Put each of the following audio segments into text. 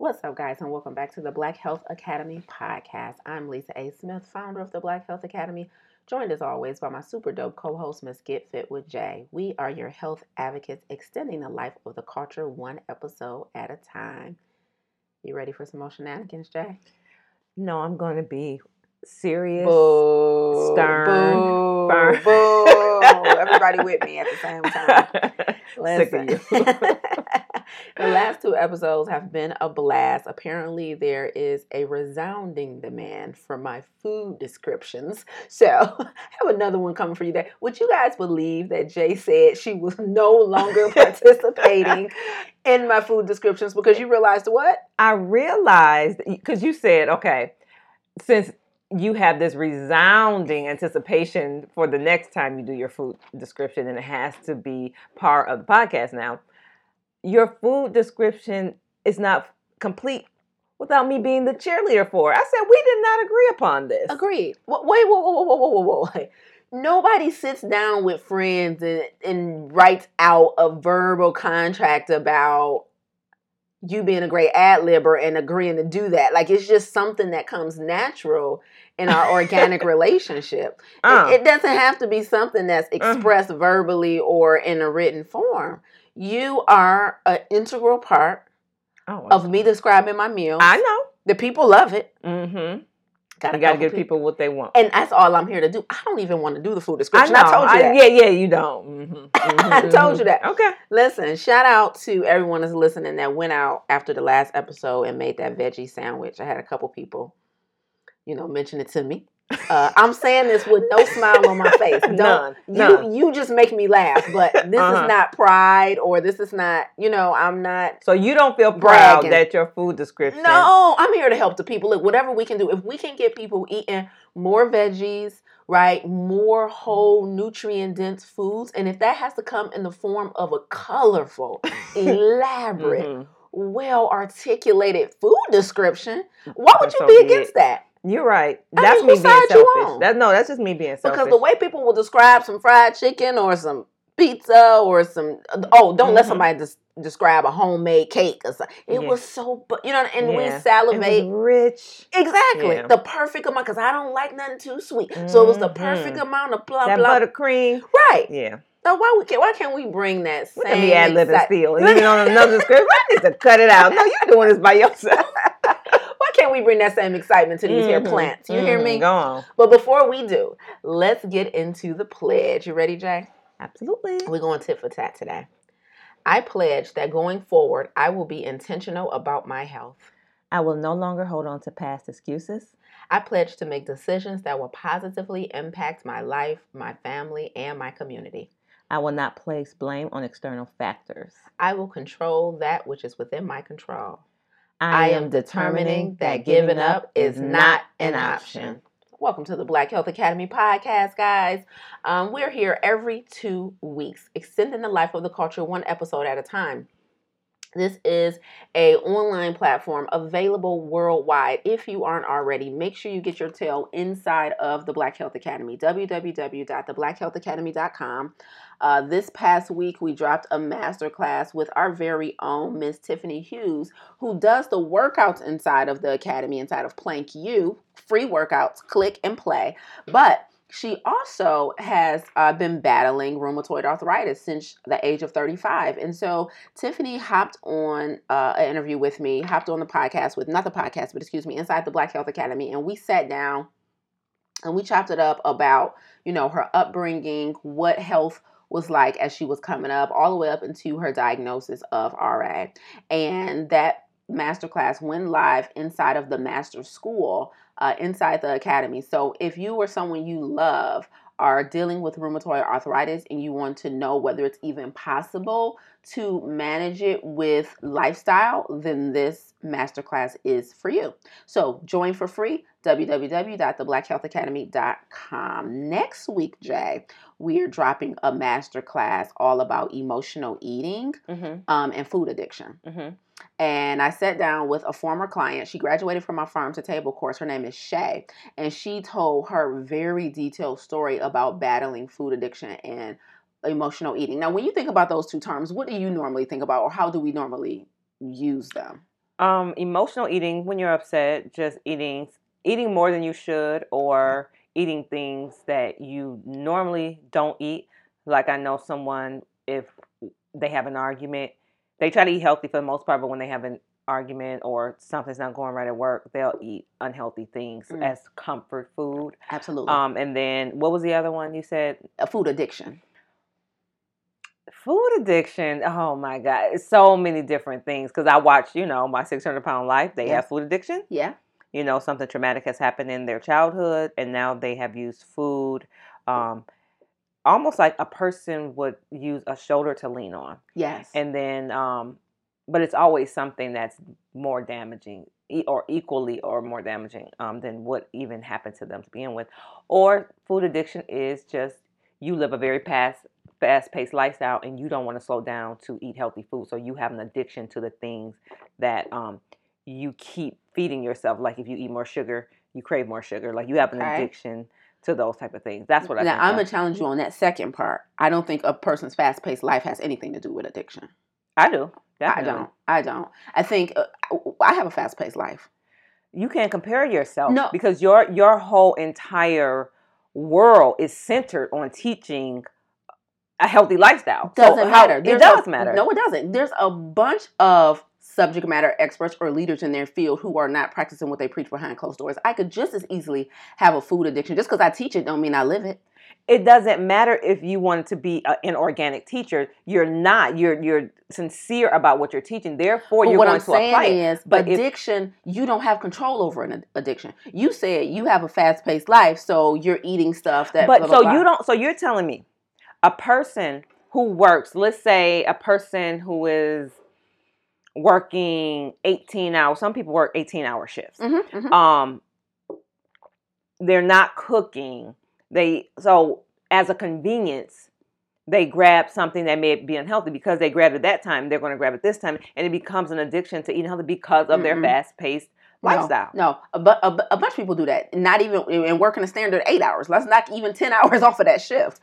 What's up, guys, and welcome back to the Black Health Academy podcast. I'm Lisa A. Smith, founder of the Black Health Academy, joined as always by my super dope co host, Miss Get Fit with Jaye. We are your health advocates, extending the life of the culture one episode at a time. You ready for some more shenanigans, Jaye? No, I'm going to be serious, Boo, stern, boo, firm. boo. Everybody with me at the same time. Sick of Listen. the last two episodes have been a blast. Apparently, there is a resounding demand for my food descriptions. So, I have another one coming for you there. Would you guys believe that Jaye said she was no longer participating in my food descriptions because you realized what? I realized because you said, okay, since you have this resounding anticipation for the next time you do your food description, and it has to be part of the podcast now, your food description is not complete without me being the cheerleader for it. I said, we did not agree upon this. Agreed. Wait, wait, whoa, whoa, whoa, whoa, whoa, whoa. Nobody sits down with friends and, and writes out a verbal contract about you being a great ad libber and agreeing to do that. Like it's just something that comes natural in our organic relationship. Uh, It, doesn't have to be something that's expressed verbally or in a written form. You are an integral part oh, of me describing my meals. I know. The people love it. Mm-hmm. Got a You got to give people what they want. and that's all I'm here to do. I don't even want to do the food I description. know. I, told you that. yeah, yeah, you don't. Mhm, I mhm, told you mhm. that. Okay. Listen, shout out to everyone that's listening that went out after the last episode and made that veggie sandwich. I had a couple people, you know, mention it to me. Uh, I'm saying this with no smile on my face. Don't None. you? None. You just make me laugh. But this Uh-huh. is not pride, or this is not. You know, I'm not. So you don't feel proud Bragging. that your food description. No, I'm here to help the people. Look, whatever we can do, if we can get people eating more veggies, right, more whole nutrient dense foods, and if that has to come in the form of a colorful, elaborate, Mhm. well articulated food description, why would Then you be against that? You're right. I That's mean, me being selfish. That no, that's just me being selfish. Because the way people will describe some fried chicken or some pizza or some oh, don't let Mhm. somebody des- describe a homemade cake or something. It Yeah. was so, you know, and we salivate. it was rich. Exactly. Yeah. The perfect amount because I don't like nothing too sweet. So it was the perfect Mhm. amount of blah that blah. buttercream. Right. Yeah. So why we can why can't we bring that We same can be ad libbing excite- still. Even on another script. I need to cut it out. No, you're doing this by yourself. Why can't we bring that same excitement to these here Mhm. plants? You hear Mhm. me? Go on. But before we do, let's get into the pledge. You ready, Jaye? Absolutely. We're going tit for tat today. I pledge that going forward, I will be intentional about my health. I will no longer hold on to past excuses. I pledge to make decisions that will positively impact my life, my family, and my community. I will not place blame on external factors. I will control that which is within my control. I, am determining that giving up is not an option. Welcome to the Black Health Academy podcast, guys. Um, we're here every two weeks, extending the life of the culture one episode at a time. This is a online platform available worldwide. If you aren't already, make sure you get your tail inside of the Black Health Academy, www.theblackhealthacademy.com. Uh, this past week, we dropped a masterclass with our very own Miss Tiffany Hughes, who does the workouts inside of the academy, inside of Plank U, free workouts, click and play. But she also has uh, been battling rheumatoid arthritis since the age of 35. And so Tiffany hopped on uh, an interview with me, hopped on the podcast with, not the podcast, but excuse me, inside the Black Health Academy. And we sat down and we chopped it up about, you know, her upbringing, what health was like as she was coming up, all the way up into her diagnosis of RA. And that masterclass went live inside of the master school uh, inside the academy. So if you or someone you love are dealing with rheumatoid arthritis and you want to know whether it's even possible to manage it with lifestyle, then this masterclass is for you. So join for free www.theblackhealthacademy.com. Next week, Jaye, we are dropping a masterclass all about emotional eating Mm-hmm. um, and food addiction. Mm-hmm. And I sat down with a former client. She graduated from my farm to table course. Her name is Shay. And she told her very detailed story about battling food addiction and emotional eating. Now, when you think about those two terms, what do you normally think about, or how do we normally use them? Um, emotional eating when you're upset, just eating eating more than you should, or eating things that you normally don't eat. Like I know someone if they have an argument, they try to eat healthy for the most part, but when they have an argument or something's not going right at work, they'll eat unhealthy things Mm. as comfort food. Absolutely. Um, and then what was the other one you said? a food addiction. Food addiction. Oh my God, it's so many different things. Because I watch, you know, my 600 pound life. They have food addiction. Yeah. You know, something traumatic has happened in their childhood, and now they have used food. Um, almost like a person would use a shoulder to lean on. Yes. and then um but it's always something that's more damaging or equally or more damaging um, than what even happened to them to begin with or food addiction is just you live a very fast fast-paced lifestyle and you don't want to slow down to eat healthy food so you have an addiction to the things that um, you keep feeding yourself like if you eat more sugar you crave more sugar like you have an Okay. addiction to those type of things that's what i now I'm gonna challenge you on that second part. I don't think a person's fast-paced life has anything to do with addiction. i do I don't. I don't. I think uh, I have a fast-paced life. you can't compare yourself No. because your your whole entire world is centered on teaching a healthy lifestyle. Doesn't how- matter. It does a- matter. No, it doesn't. There's a bunch of subject matter experts or leaders in their field who are not practicing what they preach behind closed doors. I could just as easily have a food addiction. Just because I teach it, don't mean I live it. It doesn't matter if you wanted to be a, an organic teacher. You're not. You're you're sincere about what you're teaching. Therefore, But you're what going I'm to saying apply it. is, But if- addiction, you don't have control over an addiction. You said you have a fast paced life, so you're eating stuff that. But blah, blah, so blah. you don't. So you're telling me a person who works. Let's say a person who is working 18 hours. Some people work 18 hour shifts. Mhm, mhm. um they're not cooking they so as a convenience they grab something that may be unhealthy because they grabbed it that time they're going to grab it this time and it becomes an addiction to eating healthy because of their Mm-mm. fast-paced lifestyle No, no. A, a, a bunch of people do that. Not even and working a standard eight hours. Let's knock even ten hours off of that shift.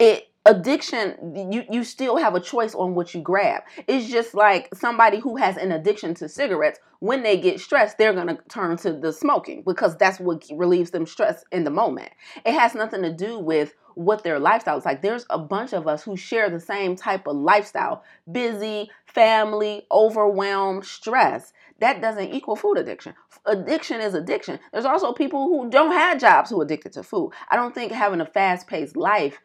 It addiction. You you still have a choice on what you grab. It's just like somebody who has an addiction to cigarettes. When they get stressed, they're gonna turn to the smoking because that's what relieves them stress in the moment. It has nothing to do with what their lifestyle is like. There's a bunch of us who share the same type of lifestyle: busy, family, overwhelmed, stress that doesn't equal food addiction. Addiction is addiction. There's also people who don't have jobs who are addicted to food. I don't think having a fast paced life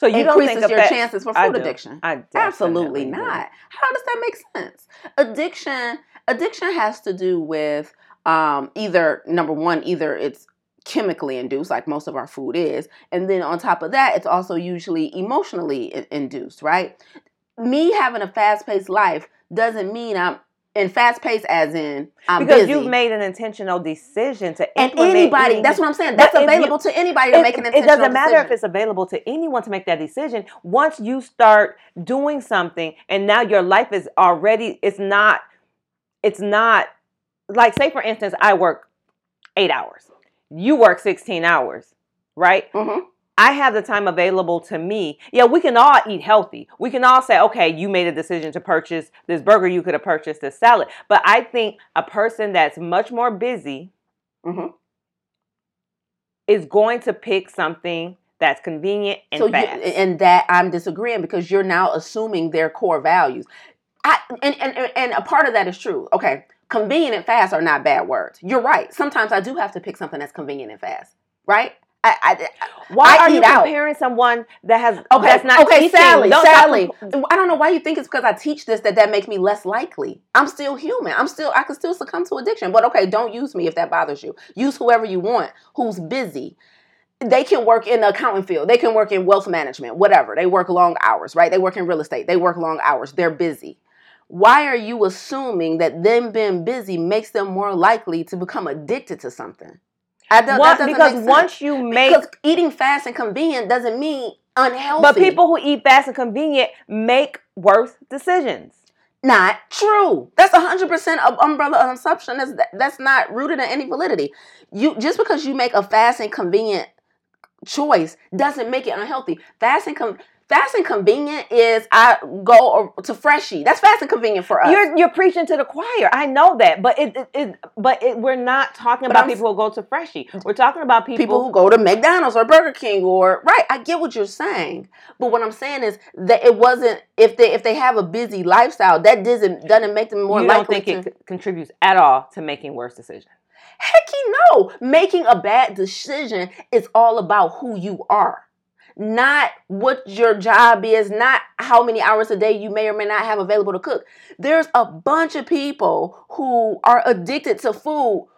so you don't increases think your that- chances for food do. addiction. I Absolutely definitely do. not. How does that make sense? Addiction addiction has to do with um, either number one, either it's chemically induced, like most of our food is, and then on top of that, it's also usually emotionally in- induced, right? Me having a fast paced life doesn't mean I'm and fast paced as in I'm because busy. you've made an intentional decision to and anybody, that's what I'm saying. That's if you- available to anybody to it, make an it doesn't matter if it's available to anyone to make that decision once you start doing something and now your life is already it's not it's not like say for instance i work eight hours you work 16 hours right Mhm. I have the time available to me yeah we can all eat healthy we can all say okay you made a decision to purchase this burger you could have purchased this salad but i think a person that's much more busy Mhm. is going to pick something that's convenient and so you, fast. and that I'm disagreeing because you're now assuming their core values. I and, and and a part of that is true. Okay, convenient and fast are not bad words. You're right. Sometimes I do have to pick something that's convenient and fast. Right? I, I, why I are you eat out. comparing someone that has Okay, that's not okay, teaching? Sally, Don't Sally. I don't know why you think it's because I teach this that that makes me less likely. I'm still human. I'm still I can still succumb to addiction. But okay, don't use me if that bothers you. Use whoever you want who's busy. They can work in the accounting field. They can work in wealth management, whatever. They work long hours, right? They work in real estate. They work long hours. They're busy. Why are you assuming that them being busy makes them more likely to become addicted to something? I don't, What- because once you make because eating fast and convenient doesn't mean unhealthy. but people who eat fast and convenient make worse decisions. not true. That's hundred percent of umbrella assumption. That's that's not rooted in any validity. You just because you make a fast and convenient choice doesn't make it unhealthy. Fast and com- Fast and convenient is I go to Freshii. That's fast and convenient for us. You're you're preaching to the choir. I know that, but it, it, it but it, we're not talking But about I'm- people who go to Freshii. We're talking about people, people who go to McDonald's or Burger King or right. I get what you're saying, but what I'm saying is that it wasn't if they if they have a busy lifestyle that doesn't doesn't make them more likely. you don't think to. it c- contributes at all to making worse decisions. Hecky no, making a bad decision is all about who you are. Not what your job is, not how many hours a day you may or may not have available to cook. There's a bunch of people who are addicted to food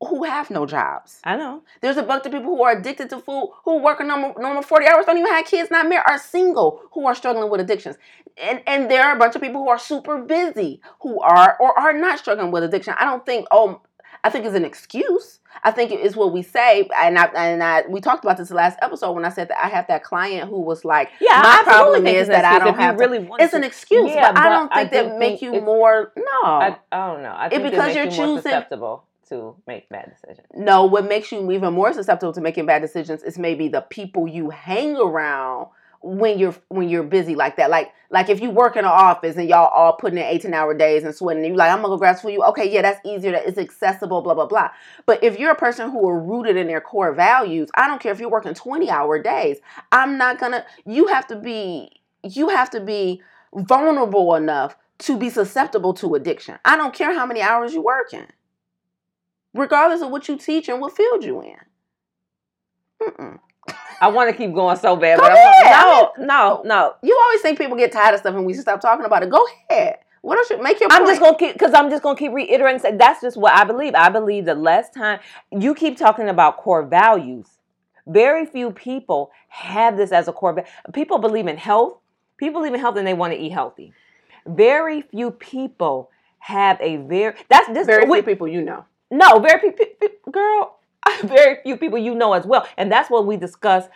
who have no jobs. I know. There's a bunch of people who are addicted to food, who work a normal, normal 40 hours, don't even have kids, not married, are single, who are struggling with addictions. And and there are a bunch of people who are super busy, who are or are not struggling with addiction. I don't think, oh, I think it's an excuse. I think it is what we say, and I and I we talked about this last episode when I said that I have that client who was like, Yeah, my problem is that I don't have. really wanted it's an excuse, Yeah, but I don't I think that do make you more. No, I, I don't know. I think because you're you more choosing- susceptible to make bad decisions. No, what makes you even more susceptible to making bad decisions is maybe the people you hang around when you're when you're busy like that. Like like if you work in an office and y'all all putting in 18 hour days and sweating and you like, I'm gonna go grab for you. Okay, yeah, that's easier, that it's accessible, blah, blah, blah. But if you're a person who are rooted in their core values, I don't care if you're working 20 hour days. I'm not gonna you have to be you have to be vulnerable enough to be susceptible to addiction. I don't care how many hours you're working regardless of what you teach and what field you in. Mm-mm. I want to keep going so bad, Go but ahead. I'm, no, no, no. You always think people get tired of stuff and we should stop talking about it. Go ahead. What else? You, make your I'm just gonna keep because I'm just gonna keep reiterating. Say that's just what I believe. I believe the less time you keep talking about core values, very few people have this as a core. People believe in health. People believe in health and they want to eat healthy. Very few people have a very that's this very we- few people you know. No, very few people, girl. Very few people you know as well, and that's what we discuss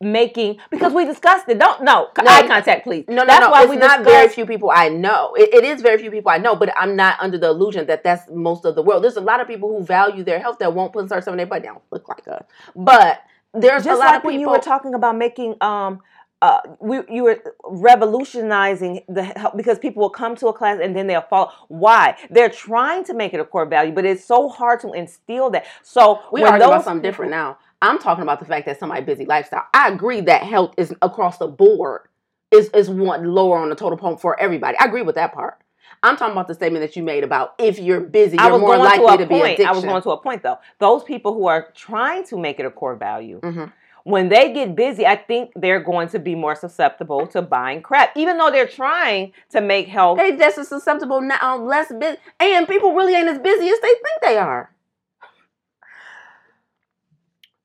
making because we discussed it. Don't no, No, eye contact, please. No, no, that's no. why it's we not discuss- very few people I know. It, it is very few people I know, but I'm not under the illusion that that's most of the world. There's a lot of people who value their health that won't put something in their butt. They don't look like us, but there's just a lot like of when you were talking about making um uh we you were revolutionizing the help because people will come to a class and then they'll follow why they're trying to make it a core value but it's so hard to instill that so we are about something different now. I'm talking about the fact that somebody busy lifestyle. I agree that health is across the board is is one lower on the total pole for everybody. I agree with that part. I'm talking about the statement that you made about if you're busy, you're I was more going likely to to, a be point. addiction. I was going to a point though. Those people who are trying to make it a core value, Mhm. When they get busy, I think they're going to be more susceptible to buying crap, even though they're trying to make health. They just as susceptible now, um, less busy, and people really ain't as busy as they think they are.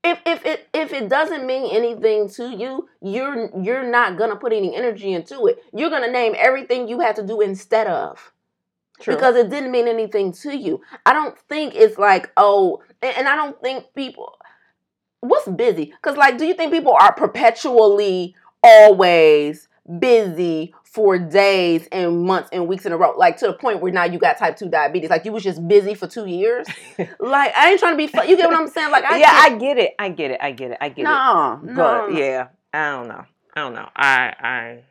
If if it if it doesn't mean anything to you, you're you're not gonna put any energy into it. You're gonna name everything you had to do instead of True. because it didn't mean anything to you. I don't think it's like oh, and, and I don't think people. What's busy? Because like, do you think people are perpetually always busy for days and months and weeks in a row? Like to the point where now you got type two diabetes. Like you was just busy for two years. like I ain't trying to be. Fu- you get what I'm saying? Like I yeah, I get it. I get it. I get it. I get it. no, But no, yeah, I don't know. I don't know. I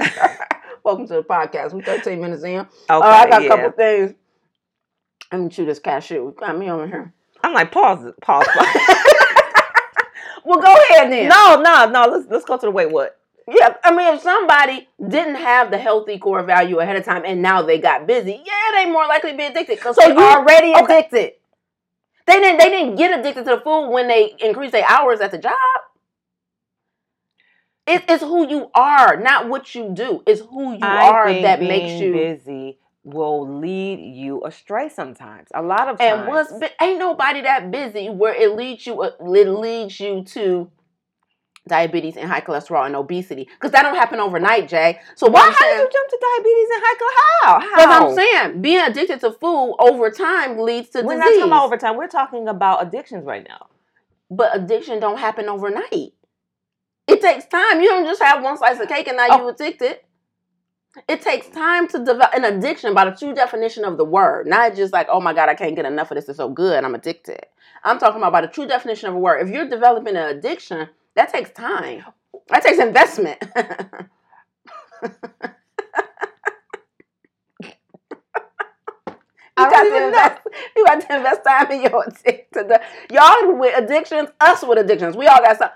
I Welcome to the podcast. We're 13 minutes in. Uh, okay. Oh, I got a couple things. Let me chew this cashew. Got me over here. I'm like pause. it, Pause. Well, go ahead then. no, no, no. Let's let's go to the wait. What? Yeah, I mean, if somebody didn't have the healthy core value ahead of time and now they got busy, yeah, they more likely to be addicted because So they you- already okay. addicted. They didn't. They didn't get addicted to the food when they increased their hours at the job. It, it's who you are, not what you do. It's who you I are that makes you. busy will lead you astray sometimes. A lot of times. And what's bu- ain't nobody that busy where it leads you. Uh, it leads you to diabetes and high cholesterol and obesity because that don't happen overnight, Jaye. So why? How did you jump to diabetes and high cholesterol? How? Because I'm saying being addicted to food over time leads to We're disease. not talking about over time. We're talking about addictions right now. but addiction don't happen overnight. It takes time. You don't just have one slice of cake and now Oh. you addicted. It takes time to develop an addiction by the true definition of the word, not just like, oh my God, I can't get enough of this. It's so good. I'm addicted. I'm talking about by the true definition of a word. If you're developing an addiction, that takes time. That takes investment. You got, to invest, you got to invest time in your addictions. Y'all with addictions, us with addictions. We all got some.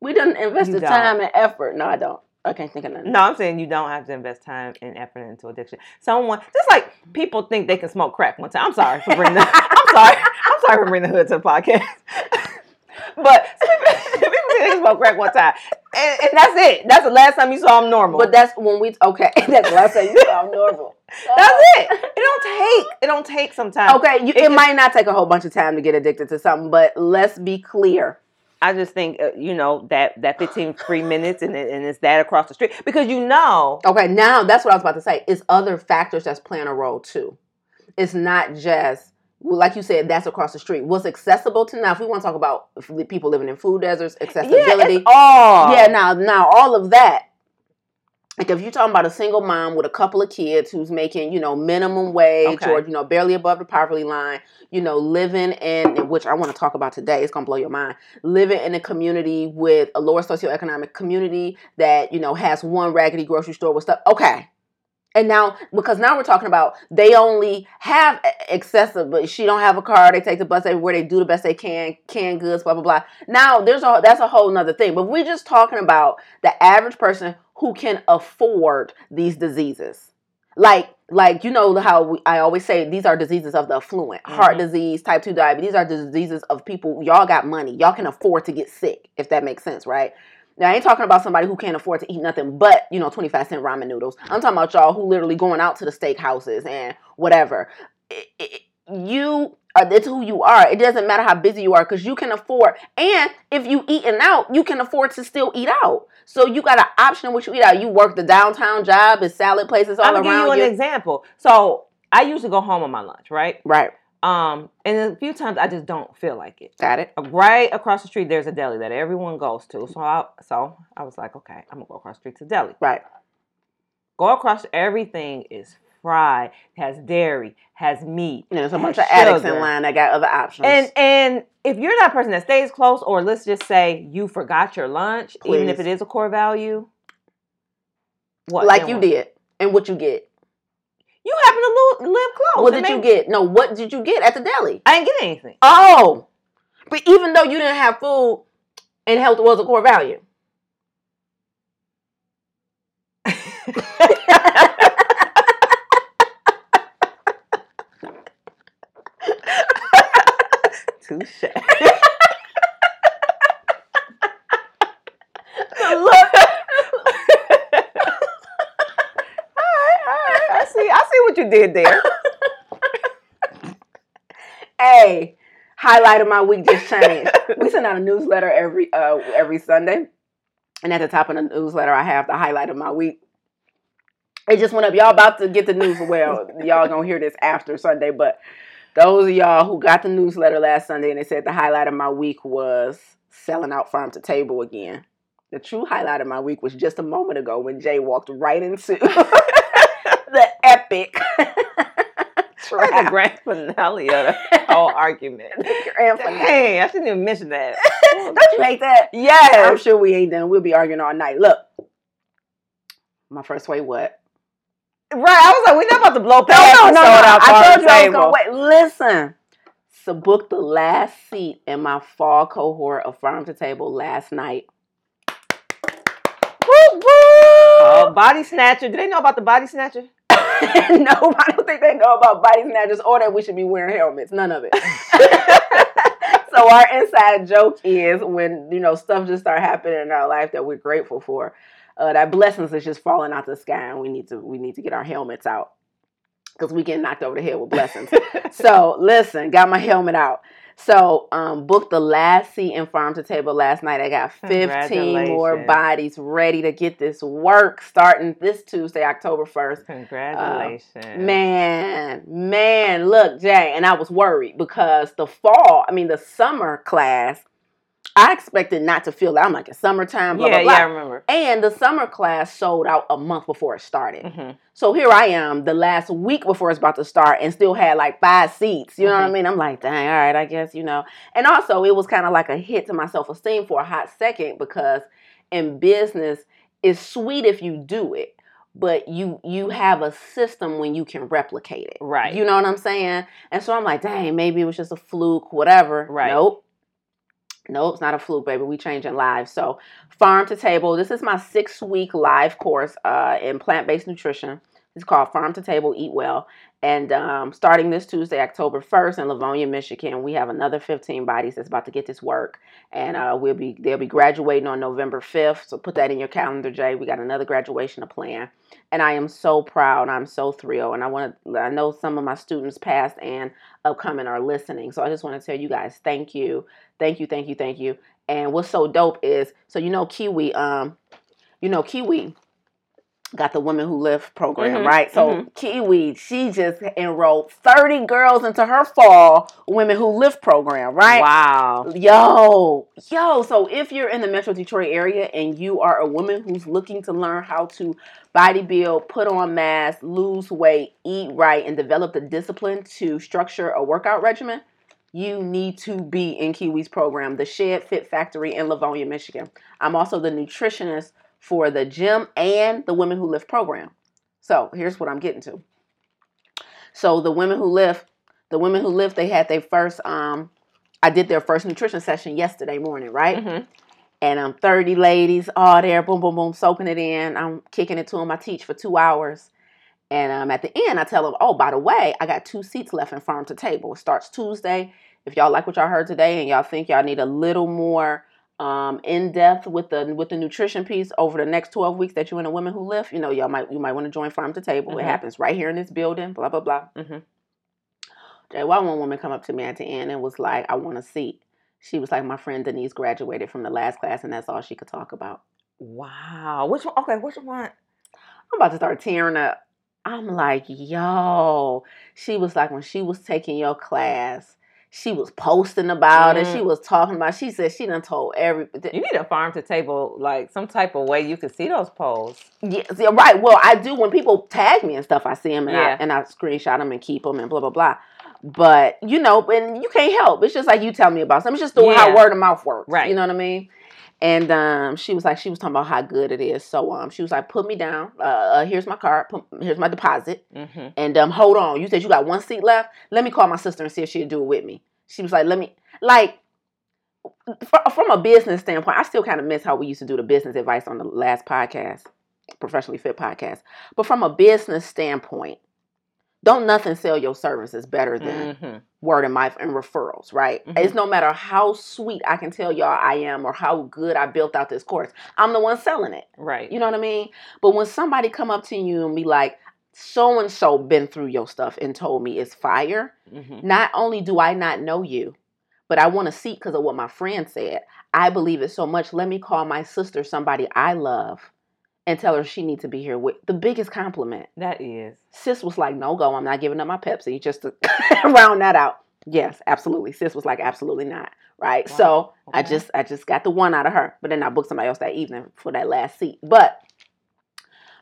We didn't invest You the don't. time and effort. No, I don't. I can't think of nothing. No, I'm saying you don't have to invest time and effort into addiction. Someone just like people think they can smoke crack one time. I'm sorry for bringing the I'm sorry. I'm sorry for bringing the hood to the podcast. but people think they can smoke crack one time. And, and that's it. That's the last time you saw them normal. But that's when we okay. That's what I say. You sound normal. that's it. It don't take. It don't take some time. Okay, you, It it just- might not take a whole bunch of time to get addicted to something, but let's be clear. I just think uh, you know that that 15 free minutes and, and it's that across the street because you know Okay, now that's what I was about to say. It's other factors that's playing a role too. It's not just like you said, that's across the street. What's accessible to now? If we want to talk about people living in food deserts, yeah, accessibility. it's all Yeah, now now all of that. Like if you're talking about a single mom with a couple of kids who's making, you know, minimum wage Okay. or, you know, barely above the poverty line, you know, living in which I want to talk about today, it's gonna blow your mind. Living in a community with a lower socioeconomic community that, you know, has one raggedy grocery store with stuff. Okay. And now, because now we're talking about they only have excessive, but she don't have a car. They take the bus everywhere. They do the best they can, can goods, blah blah blah. Now there's a that's a whole nother thing. But we're just talking about the average person who can afford these diseases. Like like you know how we, I always say these are diseases of the affluent. Heart Mhm. disease, type two diabetes. These are diseases of people. Y'all got money. Y'all can afford to get sick if that makes sense, right? Now I ain't talking about somebody who can't afford to eat nothing but you know twenty five cent ramen noodles. I'm talking about y'all who literally going out to the steakhouses and whatever. It- it- you are it's who you are. It doesn't matter how busy you are because you can afford. And if you eating out, you can afford to still eat out. So you got an option in which you eat out. You work the downtown job, it's salad places all I'm gonna give you around an you. example. So I usually go home on my lunch, right? Right, Um, and a few times I just don't feel like it. got it. Right across the street, there's a deli that everyone goes to. So I, so I was like, okay, I'm gonna go across the street to the deli. Right. Go across. Everything is fried, has dairy, has meat, And there's a bunch of addicts in line that got other options. And and if you're that person that stays close, or let's just say you forgot your lunch, even if it is a core value, what? like you what? did. And what you get. You happen to lo- live close. what did you get? No, what did you get at the deli? I didn't get anything. Oh. But even though you didn't have food and health was a core value. Touche. Look. I see. I see what you did there. Hey, highlight of my week just changed. we send out a newsletter every uh every Sunday. And at the top of the newsletter I have the highlight of my week. It just went up. Y'all about to get the news. Well, y'all gonna hear this after Sunday, but those of y'all who got the newsletter last Sunday and they said the highlight of my week was selling out farm to table again. The true highlight of my week was just a moment ago when Jaye walked right into the epic That's the trap. grand finale of the whole argument. Grand finale. Dang, I shouldn't even mention that. Don't you hate that? Yeah. I'm sure we ain't done. We'll be arguing all night. Look, my first way what? Right. I was like, we're not about to blow No, past no, no, no. out I told you I was gonna wait. Listen. So booked the last seat in my fall cohort of Farm to Table last night. Woo woo! Oh, body snatcher. Do they know about the body snatcher? no, I don't think they know about body snatchers or that we should be wearing helmets. None of it. so our inside joke is when you know stuff just start happening in our life that we're grateful for, uh, that blessings is just falling out the sky, and we need to we need to get our helmets out because we get knocked over the head with blessings. so listen, got my helmet out. So um, booked the last seat in farm to table last night. I got 15 more bodies ready to get this work starting this Tuesday, October 1st. Congratulations. Man, man, look, Jaye, and I was worried because the fall, I mean, the summer class, I expected not to feel that. I'm like, it's summertime, blah, yeah, blah, blah. yeah, I remember. And the summer class sold out a month before it started. hmm So here I am, the last week before it's about to start, and still had like five seats. You know what I Mhm. mean? I'm like, dang, all right, I guess, you know. And also, it was kind of like a hit to my self esteem for a hot second because in business it's sweet if you do it, but you you have a system when you can replicate it. Right. You know what I'm saying? And so I'm like, dang, maybe it was just a fluke, whatever. Right. Nope. Nope, it's not a fluke, baby. We changing lives. So, farm to table. This is my six week live course uh, in plant based nutrition. It's called Farm to Table Eat Well. And um, starting this Tuesday, October 1st in Livonia, Michigan, we have another 15 bodies that's about to get this work. And uh, we'll be they'll be graduating on November 5th. So put that in your calendar, Jaye. We got another graduation to plan. And I am so proud. I'm so thrilled. And I want to I know some of my students past and upcoming are listening. So I just want to tell you guys thank you. Thank you, thank you, thank you. And what's so dope is so you know Kiwi, um, you know Kiwi got the Women Who Lift program, Mhm, right? So mhm. Kiwi, she just enrolled 30 girls into her fall Women Who Lift program, right? Wow. Yo, yo. So if you're in the Metro Detroit area and you are a woman who's looking to learn how to body build, put on mass, lose weight, eat right, and develop the discipline to structure a workout regimen, you need to be in Kiwi's program, the Shed Fit Factory in Livonia, Michigan. I'm also the nutritionist for the gym and the Women Who Lift program. So here's what I'm getting to. So the Women Who Lift, the Women Who Lift, they had their first um I did their first nutrition session yesterday morning, right? Mhm. And um, 30 ladies all there, boom, boom, boom, soaking it in. I'm kicking it to them. I teach for two hours. And um, at the end, I tell them, oh, by the way, I got two seats left in Farm to Table. It starts Tuesday. If y'all like what y'all heard today and y'all think y'all need a little more um, in depth with the with the nutrition piece over the next 12 weeks that you and the women who lift, you know, y'all might you might want to join Farm to Table. It Mhm. happens right here in this building, blah, blah, blah. Mm-hmm. Jaye, why one woman come up to me at the end and was like, I want a seat. She was like, my friend Denise graduated from the last class, and that's all she could talk about. Wow. Which one? Okay, which one? I'm about to start tearing up. I'm like, yo. She was like, when she was taking your class, she was posting about it. Mm. She was talking about. She said she done told every. You need a farm to table, like some type of way you can see those polls. Yes, yeah, right. Well, I do when people tag me and stuff. I see them and Yeah. I and I screenshot them and keep them and blah blah blah. But you know, and you can't help. It's just like you tell me about something. It's just the how word of mouth works. Right. You know what I mean? And um, she was like, she was talking about how good it is. So um, she was like, put me down. Uh, uh here's my card. Put, here's my deposit. Mm-hmm. And um, hold on. You said you got one seat left. Let me call my sister and see if she'll do it with me. She was like, let me like. fr- From a business standpoint, I still kind of miss how we used to do the business advice on the last podcast, professionally fit podcast. But from a business standpoint, don't nothing sell your services better than Mm-hmm. word of mouth and referrals, right? Mhm. It's no matter how sweet I can tell y'all I am or how good I built out this course. I'm the one selling it. Right. You know what I mean? But when somebody come up to you and be like, so and so been through your stuff and told me it's fire, Mm-hmm. not only do I not know you, but I want to see because of what my friend said. I believe it so much. Let me call my sister, somebody I love, and tell her she needs to be here with the biggest compliment. That is. Sis was like, no go, I'm not giving up my Pepsi just to round that out. Yes, absolutely. Sis was like, absolutely not. Right. Wow. So I just I just got the one out of her. But then I booked somebody else that evening for that last seat. But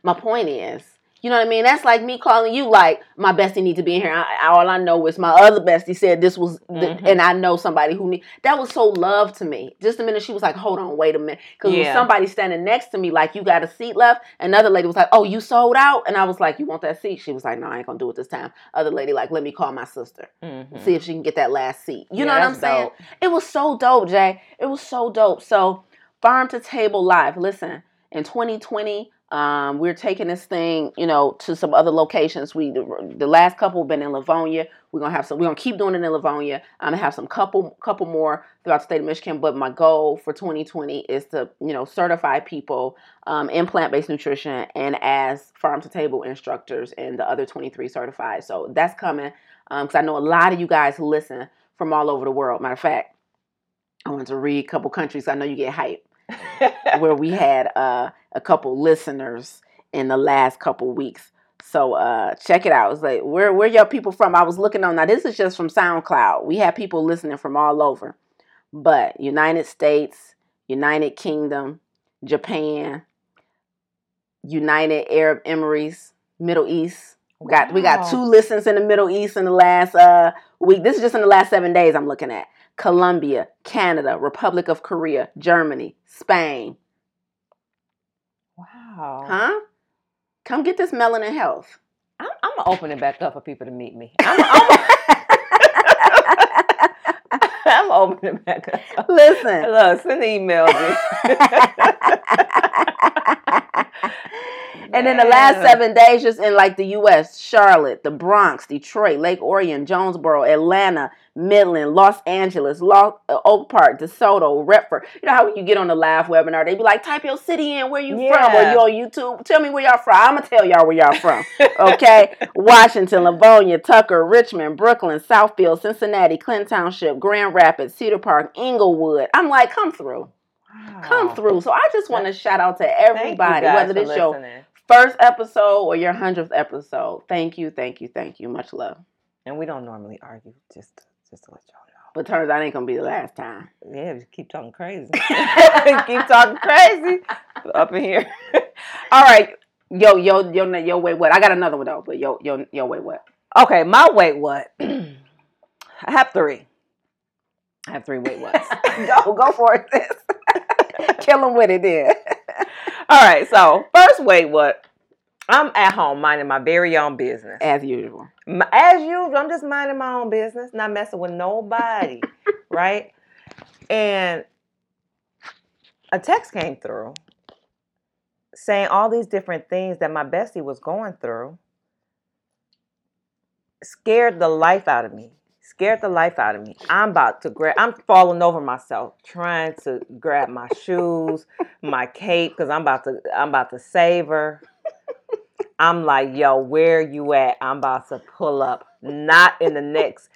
my point is, you know what I mean? That's like me calling you like my bestie need to be in here. I, all I know is my other bestie said this was, the, Mhm. and I know somebody who need. That was so love to me. Just a minute, she was like, "Hold on, wait a minute," because Yeah. somebody standing next to me, like, "You got a seat left," another lady was like, "Oh, you sold out," and I was like, "You want that seat?" She was like, "No, I ain't gonna do it this time." Other lady like, "Let me call my sister, Mm-hmm. see if she can get that last seat." You Yeah, know what I'm saying? dope. It was so dope, Jaye. It was so dope. So, farm to table live. Listen, in 2020, um, we're taking this thing, you know, to some other locations. We the, the last couple been in Livonia. We're gonna have some. We're gonna keep doing it in Livonia. I'm gonna have some couple couple more throughout the state of Michigan. But my goal for 2020 is to, you know, certify people um, in plant based nutrition and as farm to table instructors and the other 23 certified. So that's coming because I know a lot of you guys listen from all over the world. Matter of fact, I want to read a couple countries. I know you get hype where we had uh, a couple listeners in the last couple weeks. So uh, check it out. It's like where where your people from? I was looking on now. This is just from SoundCloud. We have people listening from all over, but United States, United Kingdom, Japan, United Arab Emirates, Middle East. We got we got two listens in the Middle East in the last uh, week. This is just in the last seven days. I'm looking at Colombia, Canada, Republic of Korea, Germany, Spain. Wow. Huh? Come get this melanin health. I'm, I'm gonna open it back up for people to meet me. I'm, I'm, I'm opening it back up. Listen. Look, send an email. And in the last seven days, just in like the U.S., Charlotte, the Bronx, Detroit, Lake Orion, Jonesboro, Atlanta, Midland, Los Angeles, Lo- uh, Oak Park, DeSoto, Redford. You know how when you get on the live webinar, they be like, type your city in, where you from, or Yeah. you on YouTube. Tell me where y'all from. I'm gonna tell y'all where y'all from. Okay, Washington, Livonia, Tucker, Richmond, Brooklyn, Southfield, Cincinnati, Clinton Township, Grand Rapids, Cedar Park, Inglewood. I'm like, come through, come through. So I just want to shout out to everybody, whether it's your first episode or your hundredth episode. Thank you, thank you, thank you. Much love. And we don't normally argue, just just to let y'all know. But turns out it ain't gonna be the last time. Yeah, just keep talking crazy. keep talking crazy up in here. All right, yo, yo, yo, yo, wait, what? I got another one though, but yo, yo, yo, wait, what? Okay, my wait what? I have three. I have three wait whats. go, go for it, sis. Kill him with it, then. All right, so first wait what? I'm at home minding my very own business. As usual. As usual, I'm just minding my own business, not messing with nobody, right? And a text came through saying all these different things that my bestie was going through. Scared the life out of me. Scared the life out of me. I'm about to grab, I'm falling over myself, trying to grab my shoes, my cape, because I'm about to, I'm about to save her. I'm like, yo, where you at? I'm about to pull up. Not in the next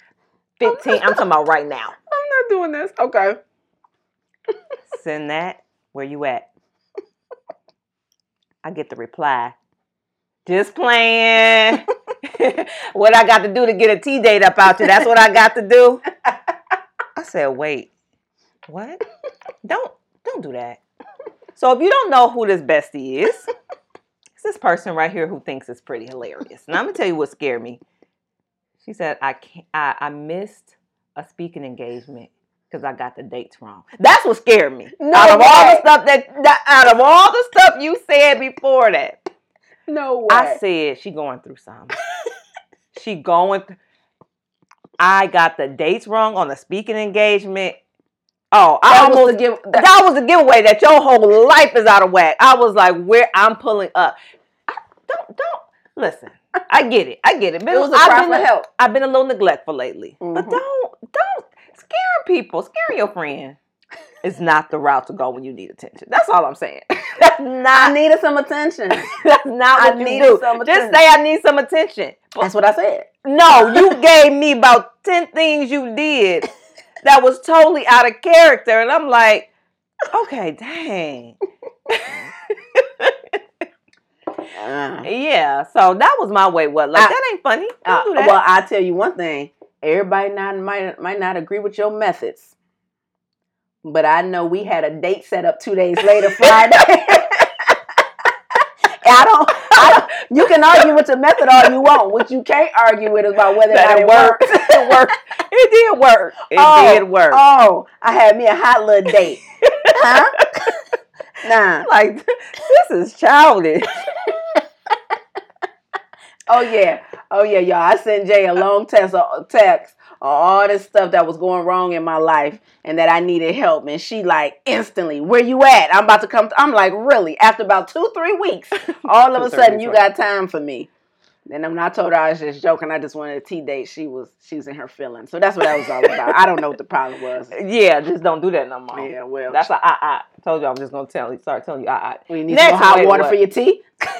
15. I'm talking about right now. I'm not doing this. Okay. Send that. Where you at? I get the reply. Just playing. what I got to do to get a T date up out you? That's what I got to do. I said, wait, what? Don't don't do that. So if you don't know who this bestie is, it's this person right here who thinks it's pretty hilarious. And I'm gonna tell you what scared me. She said, I can't I, I missed a speaking engagement because I got the dates wrong. That's what scared me. No out of all the stuff that, that out of all the stuff you said before that, No way. I said she going through something. She going. Th- I got the dates wrong on the speaking engagement. Oh, I that was almost the give. that, was a giveaway that your whole life is out of whack. I was like, where I'm pulling up. I, don't don't listen. I get it. I get it. it was a I've been help. I've been a little neglectful lately. But Mhm. don't don't scare people. Scare your friend. It's not the route to go when you need attention. That's all I'm saying. That's not I needed some attention. that's not I what you needed do. Just say I need some attention. That's what I said. no, you gave me about 10 things you did that was totally out of character. And I'm like, okay, dang. Uh, Yeah, so that was my way. What? Like, I- that ain't funny. Uh, do that. well, I tell you one thing. Everybody not might might not agree with your methods, but I know we had a date set up two days later, Friday. I don't, I don't. You can argue with your method all you want. What you can't argue with is about whether that it it worked. it worked. It did work. It Oh, did work. Oh, I had me a hot little date. huh? Nah. Like, this is childish. Oh yeah. Oh yeah, y'all. I sent Jaye a long text uh, text all this stuff that was going wrong in my life and that I needed help. And she like instantly, where you at? I'm about to come. I'm like, really? After about two, three weeks, all of a sudden you got time for me. And when I told her I was just joking, I just wanted a tea date. She was she was in her feelings. So that's what that was all about. I don't know what the problem was. Yeah, just don't do that no more. Yeah, well, That's a I I. Told you I was just gonna tell you. Start telling you I I. we need Next, some hot water what? for your tea.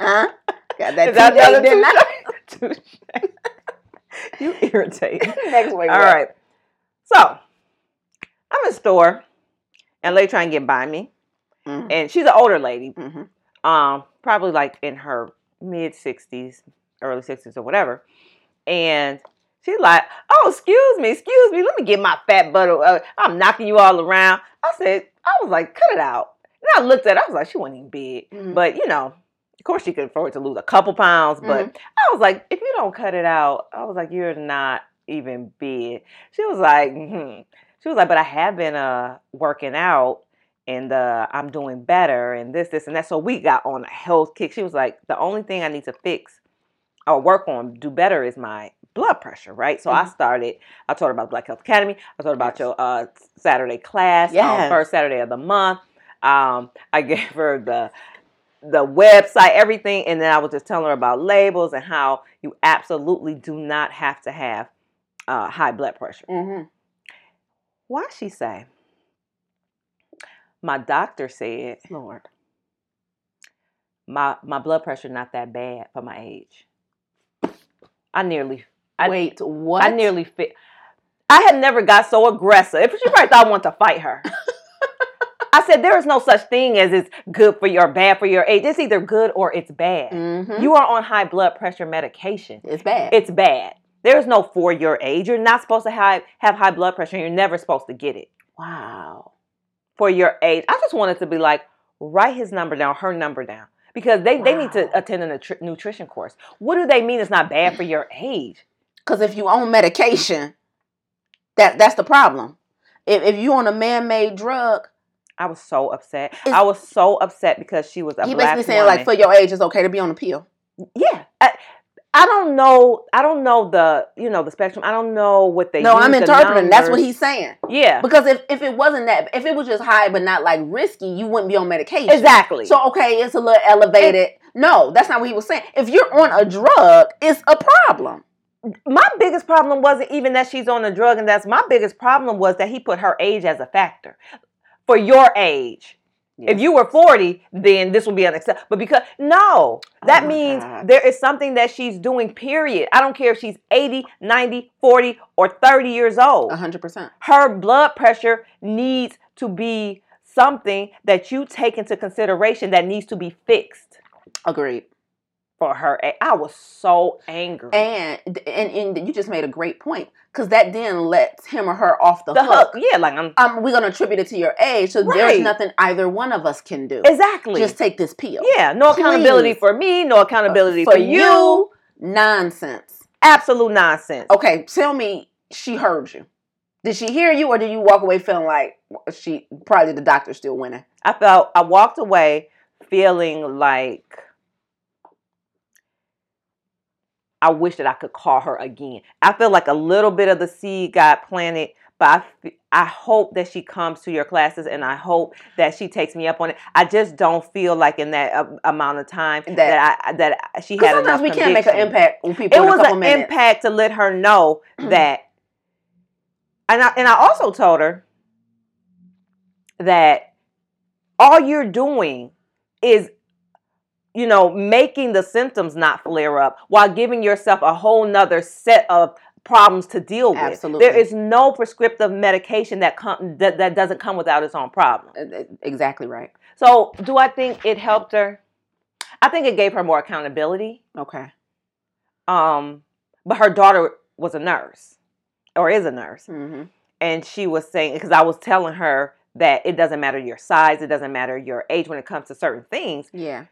Huh? Got that that didn't Touche. you irritate. Next week. All right. So I'm in store, and lady trying to get by me, Mm-hmm. and she's an older lady, hmm um, probably like in her mid sixties, early sixties or whatever, and. She's like, oh, excuse me, excuse me. Let me get my fat butt. Uh, I'm knocking you all around. I said, I was like, cut it out. And I looked at her. I was like, she wasn't even big. Mhm. But, you know, course she could afford to lose a couple pounds. But I was like, if you don't cut it out, I was like, you're not even big. She was like, hmm. She was like, but I have been uh working out and uh, I'm doing better and this, this, and that. So we got on a health kick. She was like, the only thing I need to fix or work on, do better is my blood pressure, right? So mm-hmm. I started, I told her about Black Health Academy. I told her about yes. your uh, Saturday class, um, yes. um, first Saturday of the month. Um, I gave her the the website, everything, and then I was just telling her about labels and how you absolutely do not have to have uh, high blood pressure. Mm-hmm. Why she say? My doctor said, Lord, my my blood pressure not that bad for my age. I nearly I, wait. What? I nearly fit. I had never got so aggressive. She probably thought I wanted to fight her. I said there is no such thing as it's good for your bad for your age. It's either good or it's bad. Mm-hmm. You are on high blood pressure medication. It's bad. It's bad. There's no for your age. You're not supposed to have, have high blood pressure. You're never supposed to get it. Wow. For your age. I just wanted to be like, write his number down, her number down. Because they, wow. they need to attend a nutri- nutrition course. What do they mean it's not bad for your age? Because if you own medication, that that's the problem. If, if you on a man-made drug, I was so upset. I was so upset because she was a basically saying woman. like for your age it's okay to be on a pill. Yeah. I, I don't know. I don't know the you know the spectrum. I don't know what they. No, I'm interpreting. That's what he's saying. Yeah. Because if, if it wasn't that, if it was just high but not like risky, you wouldn't be on medication. Exactly. So okay, it's a little elevated. no, that's not what he was saying. If you're on a drug, it's a problem my biggest problem wasn't even that she's on a drug and that's my biggest problem was that he put her age as a factor for your age. If you were 40, then this would be unacceptable. But because, no, oh that oh means God. there is something that she's doing, period. I don't care if she's 80, 90, 40, or 30 years old. 100%. Her blood pressure needs to be something that you take into consideration that needs to be fixed. Agreed for her. I was so angry. And and, and you just made a great point because that then lets him or her off the, the hook. hook. Yeah, like I'm. Um, we're gonna attribute it to your age, so right. there's nothing either one of us can do. Exactly. Just take this pill. Yeah, no Please. accountability for me, no accountability for, for you. you. Nonsense. Absolute nonsense. Okay, tell me she heard you. Did she hear you, or did you walk away feeling like she probably the doctor's still winning? I felt I walked away feeling like I wish that I could call her again. I feel like a little bit of the seed got planted, but I, I hope that she comes to your classes and I hope that she takes me up on it. I just don't feel like in that uh, amount of time that, that I that she had enough. we can't make an impact on people. It was an minutes. impact to let her know that, and I, and I also told her that all you're doing is you know, making the symptoms not flare up while giving yourself a whole nother set of problems to deal with. Absolutely. There is no prescriptive medication that com- that, that doesn't come without its own problem. Exactly right. So, do I think it helped her? I think it gave her more accountability. Okay. Um, but her daughter was a nurse or is a nurse. Mm-hmm. And she was saying because I was telling her that it doesn't matter your size, it doesn't matter your age when it comes to certain things. Yeah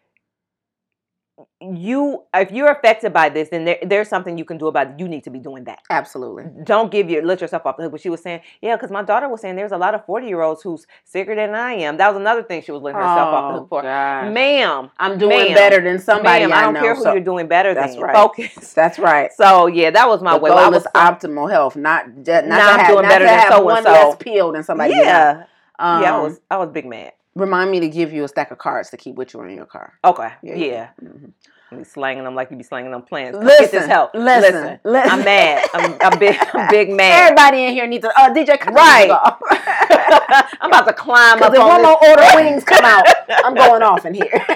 you if you're affected by this then there, there's something you can do about it. You need to be doing that. Absolutely. Don't give your let yourself off the hook. But she was saying yeah because my daughter was saying there's a lot of 40 year olds who's sicker than i am. That was another thing she was letting herself oh, off the hook for. gosh. ma'am i'm doing ma'am, better than somebody ma'am, i, I don't know, care who so you're doing better that's than. right. Focus. That's right. So yeah that was my the way. goal is optimal health not not, not, to have, doing not better than so one so. less pill than somebody yeah. um, yeah i was i was big mad remind me to give you a stack of cards to keep with you in your car okay yeah, yeah. Mm-hmm be slanging them like you be slanging them plants. Listen, Get this help. Listen, listen, listen. I'm mad. I'm, I'm big. I'm big mad. Everybody in here needs to. Uh, DJ, right. I'm about to climb up. If one more order wings come out, I'm going off in here.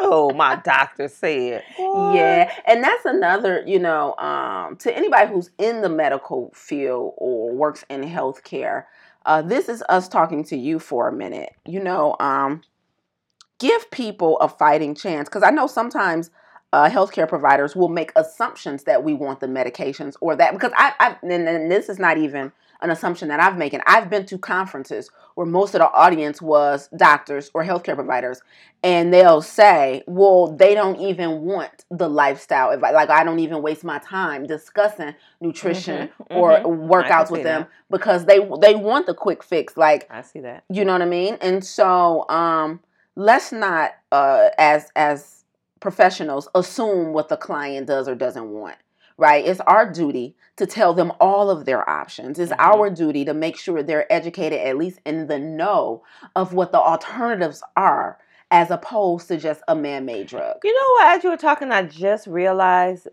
oh, my doctor said. What? Yeah, and that's another. You know, um, to anybody who's in the medical field or works in healthcare. Uh, this is us talking to you for a minute. You know, um, give people a fighting chance because I know sometimes uh, healthcare providers will make assumptions that we want the medications or that because I, I and, and this is not even an assumption that I've made. And I've been to conferences where most of the audience was doctors or healthcare providers, and they'll say, "Well, they don't even want the lifestyle advice. Like I don't even waste my time discussing nutrition Mhm, or mhm. workouts with them that. because they they want the quick fix. Like I see that. you know what I mean? And so um let's not uh as as professionals assume what the client does or doesn't want. Right? It's our duty to tell them all of their options. It's Mhm. our duty to make sure they're educated at least in the know of what the alternatives are as opposed to just a man-made drug. You know what? As you were talking, I just realized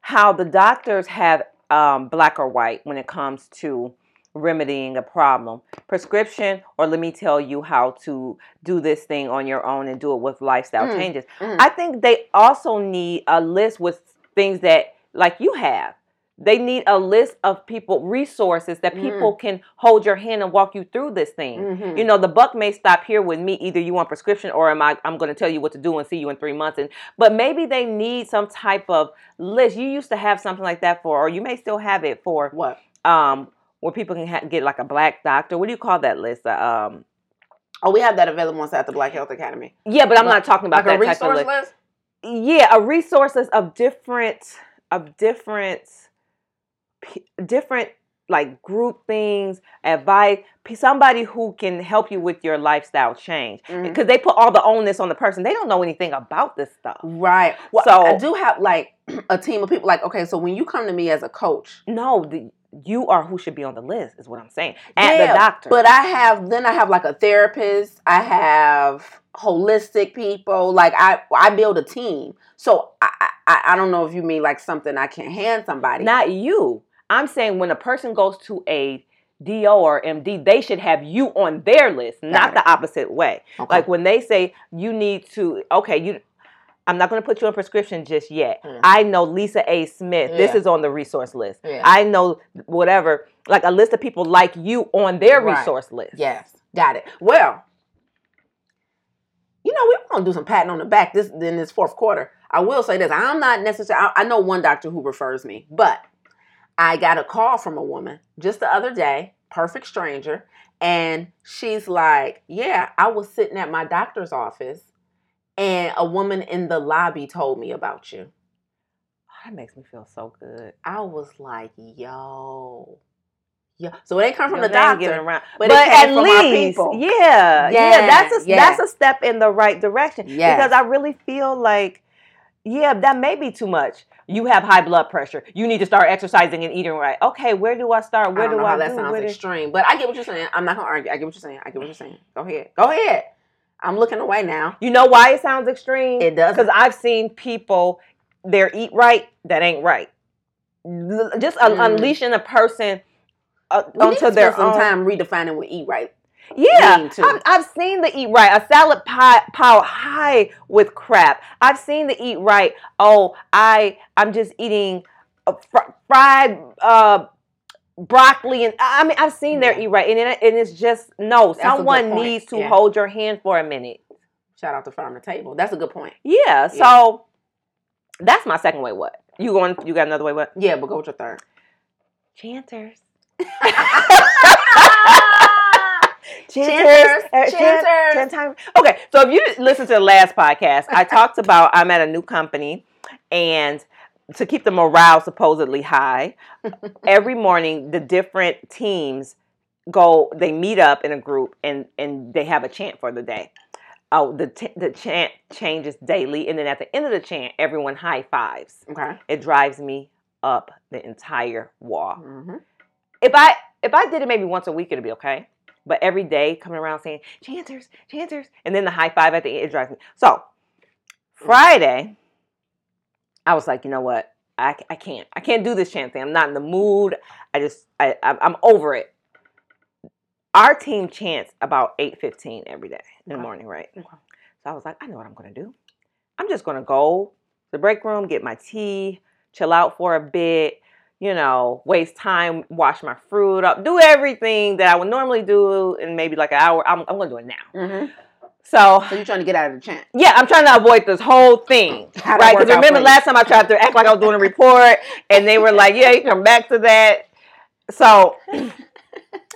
how the doctors have um, black or white when it comes to remedying a problem. Prescription, or let me tell you how to do this thing on your own and do it with lifestyle Mm, changes. mm. I think they also need a list with things that, like you have. They need a list of people, resources that Mhm. people can hold your hand and walk you through this thing. Mhm. You know, the buck may stop here with me. Either you want prescription or am I I'm gonna tell you what to do and see you in three months. And but maybe they need some type of list. You used to have something like that for, or you may still have it for what? um where people can ha- get like a black doctor. What do you call that list? Uh, um Oh, we have that available at the Black Health Academy. yeah, but I'm Like- not talking about Like a that of resource list. list? Yeah, a resources of different of different different like group things, advice, somebody who can help you with your lifestyle change. Mhm. Because they put all the onus on the person. They don't know anything about this stuff. Right. Well, So- I do have like a team of people. Like, okay, so when you come to me as a coach, No, the, you are who should be on the list, is what I'm saying. At Yeah, the doctor. but I have then I have like a therapist. I have holistic people. Like I I build a team. So I I, I don't know if you mean like something I can't hand somebody. not you. I'm saying when a person goes to a DO or MD, they should have you on their list, not the opposite way. Okay. Like when they say you need to, okay, you. I'm not going to put you on prescription just yet. Mm. I know Lisa A. Smith. This is on the resource list. Yeah. I know whatever, like a list of people like you on their Right. resource list. Yes, got it. Well, you know we're gonna do some patting on the back this in this fourth quarter. I will say this: I'm not necessarily. I, I know one doctor who refers me, but I got a call from a woman just the other day, perfect stranger, and she's like, "Yeah, I was sitting at my doctor's office, and a woman in the lobby told me about you." Oh, that makes me feel so good. I was like, "Yo." Yeah, so it ain't come from Your the doctor, around. but, but at least, people. yeah, yeah, Yeah, that's a yeah. that's a step in the right direction. Yes. Because I really feel like, yeah, that may be too much. You have high blood pressure. You need to start exercising and eating right. Okay, where do I start? Where I do know I how that do? sounds Where do- extreme, but I get what you're saying. I'm not gonna argue. I get what you're saying. I get what you're saying. Go ahead. Go ahead. I'm looking away now. You know why it sounds extreme? It does. Because I've seen people, their eat right that ain't right. Just Mm. unleashing a person uh, We need onto to their own. time redefining what eat right. Yeah. I've, I've seen the eat right. A salad pie pile high with crap. I've seen the eat right. Oh, I I'm just eating a fr- fried uh, broccoli and I mean I've seen their eat right, and it, and it's just no. good Someone needs to Yeah. hold your hand for a minute. Shout out to Farm to Table. That's a good point. Yeah. So that's my second way. What you going? You got another way? What? Yeah, but go with your third. Chanters. Chanters, Uh, chan- chanters. chan time. Okay, so if you listen to the last podcast, I talked about I'm at a new company and to keep the morale supposedly high, every morning the different teams go they meet up in a group and and they have a chant for the day. Oh, the t- the chant changes daily and then at the end of the chant everyone high fives. Okay. It drives me up the entire wall hmm if I if I did it maybe once a week, it'd be okay. But every day coming around saying Chancers, Chancers, and then the high five at the end, it drives me. So Friday, I was like, you know what? I, I can't. I can't do this chant thing. I'm not in the mood. I just I I'm I'm over it. Our team chants about 8:15 every day in the morning, right? So I was like, I know what I'm gonna do. I'm just gonna go to the break room, get my tea, chill out for a bit, you know, waste time, wash my fruit up, do everything that I would normally do in maybe like an hour. I'm, I'm gonna do it now. hmm So So you're trying to get out of the chant. yeah, I'm trying to avoid this whole thing. How right? Because remember last time I tried to act like I was doing a report and they were like, Yeah, you come back to that. So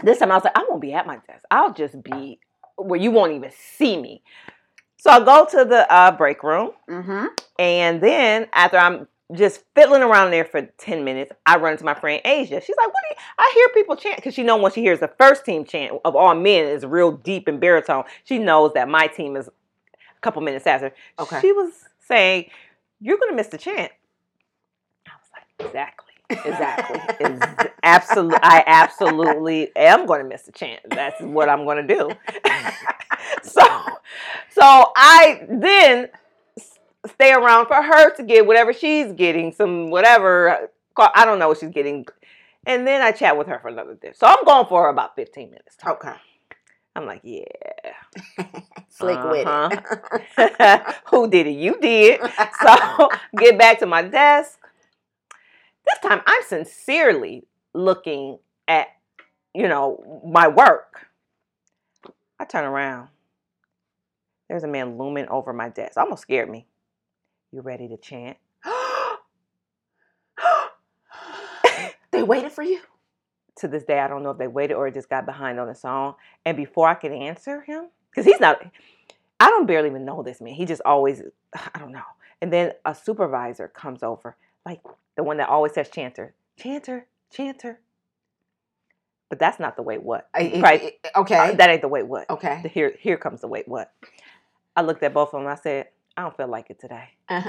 This time I was like, I won't be at my desk. I'll just be where you won't even see me. So I go to the uh, break room, Mm-hmm. and then after I'm just fiddling around there for 10 minutes, I run to my friend Asia. She's like, What do you I hear people chant because she know when she hears the first team chant of all men is real deep and baritone. She knows that my team is a couple minutes after. Okay. She was saying, You're gonna miss the chant. I was like, Exactly. Exactly. Ex- absolutely. I absolutely am going to miss the chant. That's what I'm going to do. so, so I then stay around for her to get whatever she's getting, some whatever. I don't know what she's getting, and then I chat with her for another day. So I'm going for about 15 minutes. Okay. I'm like, yeah. Slick with Uh-huh. it. Who did it? You did. So get back to my desk. This time I'm sincerely looking at, you know, my work. I turn around. There's a man looming over my desk. Almost scared me. You ready to chant? they waited for you. To this day, I don't know if they waited or just got behind on the song. And before I could answer him, because he's not, I don't barely even know this man. He just always, I don't know. And then a supervisor comes over, like the one that always says chanter, chanter, chanter. But that's not the wait what. I- Right. Okay. Uh, that ain't the wait what. okay. Here, here comes the wait what. I looked at both of them. I said, I don't feel like it today.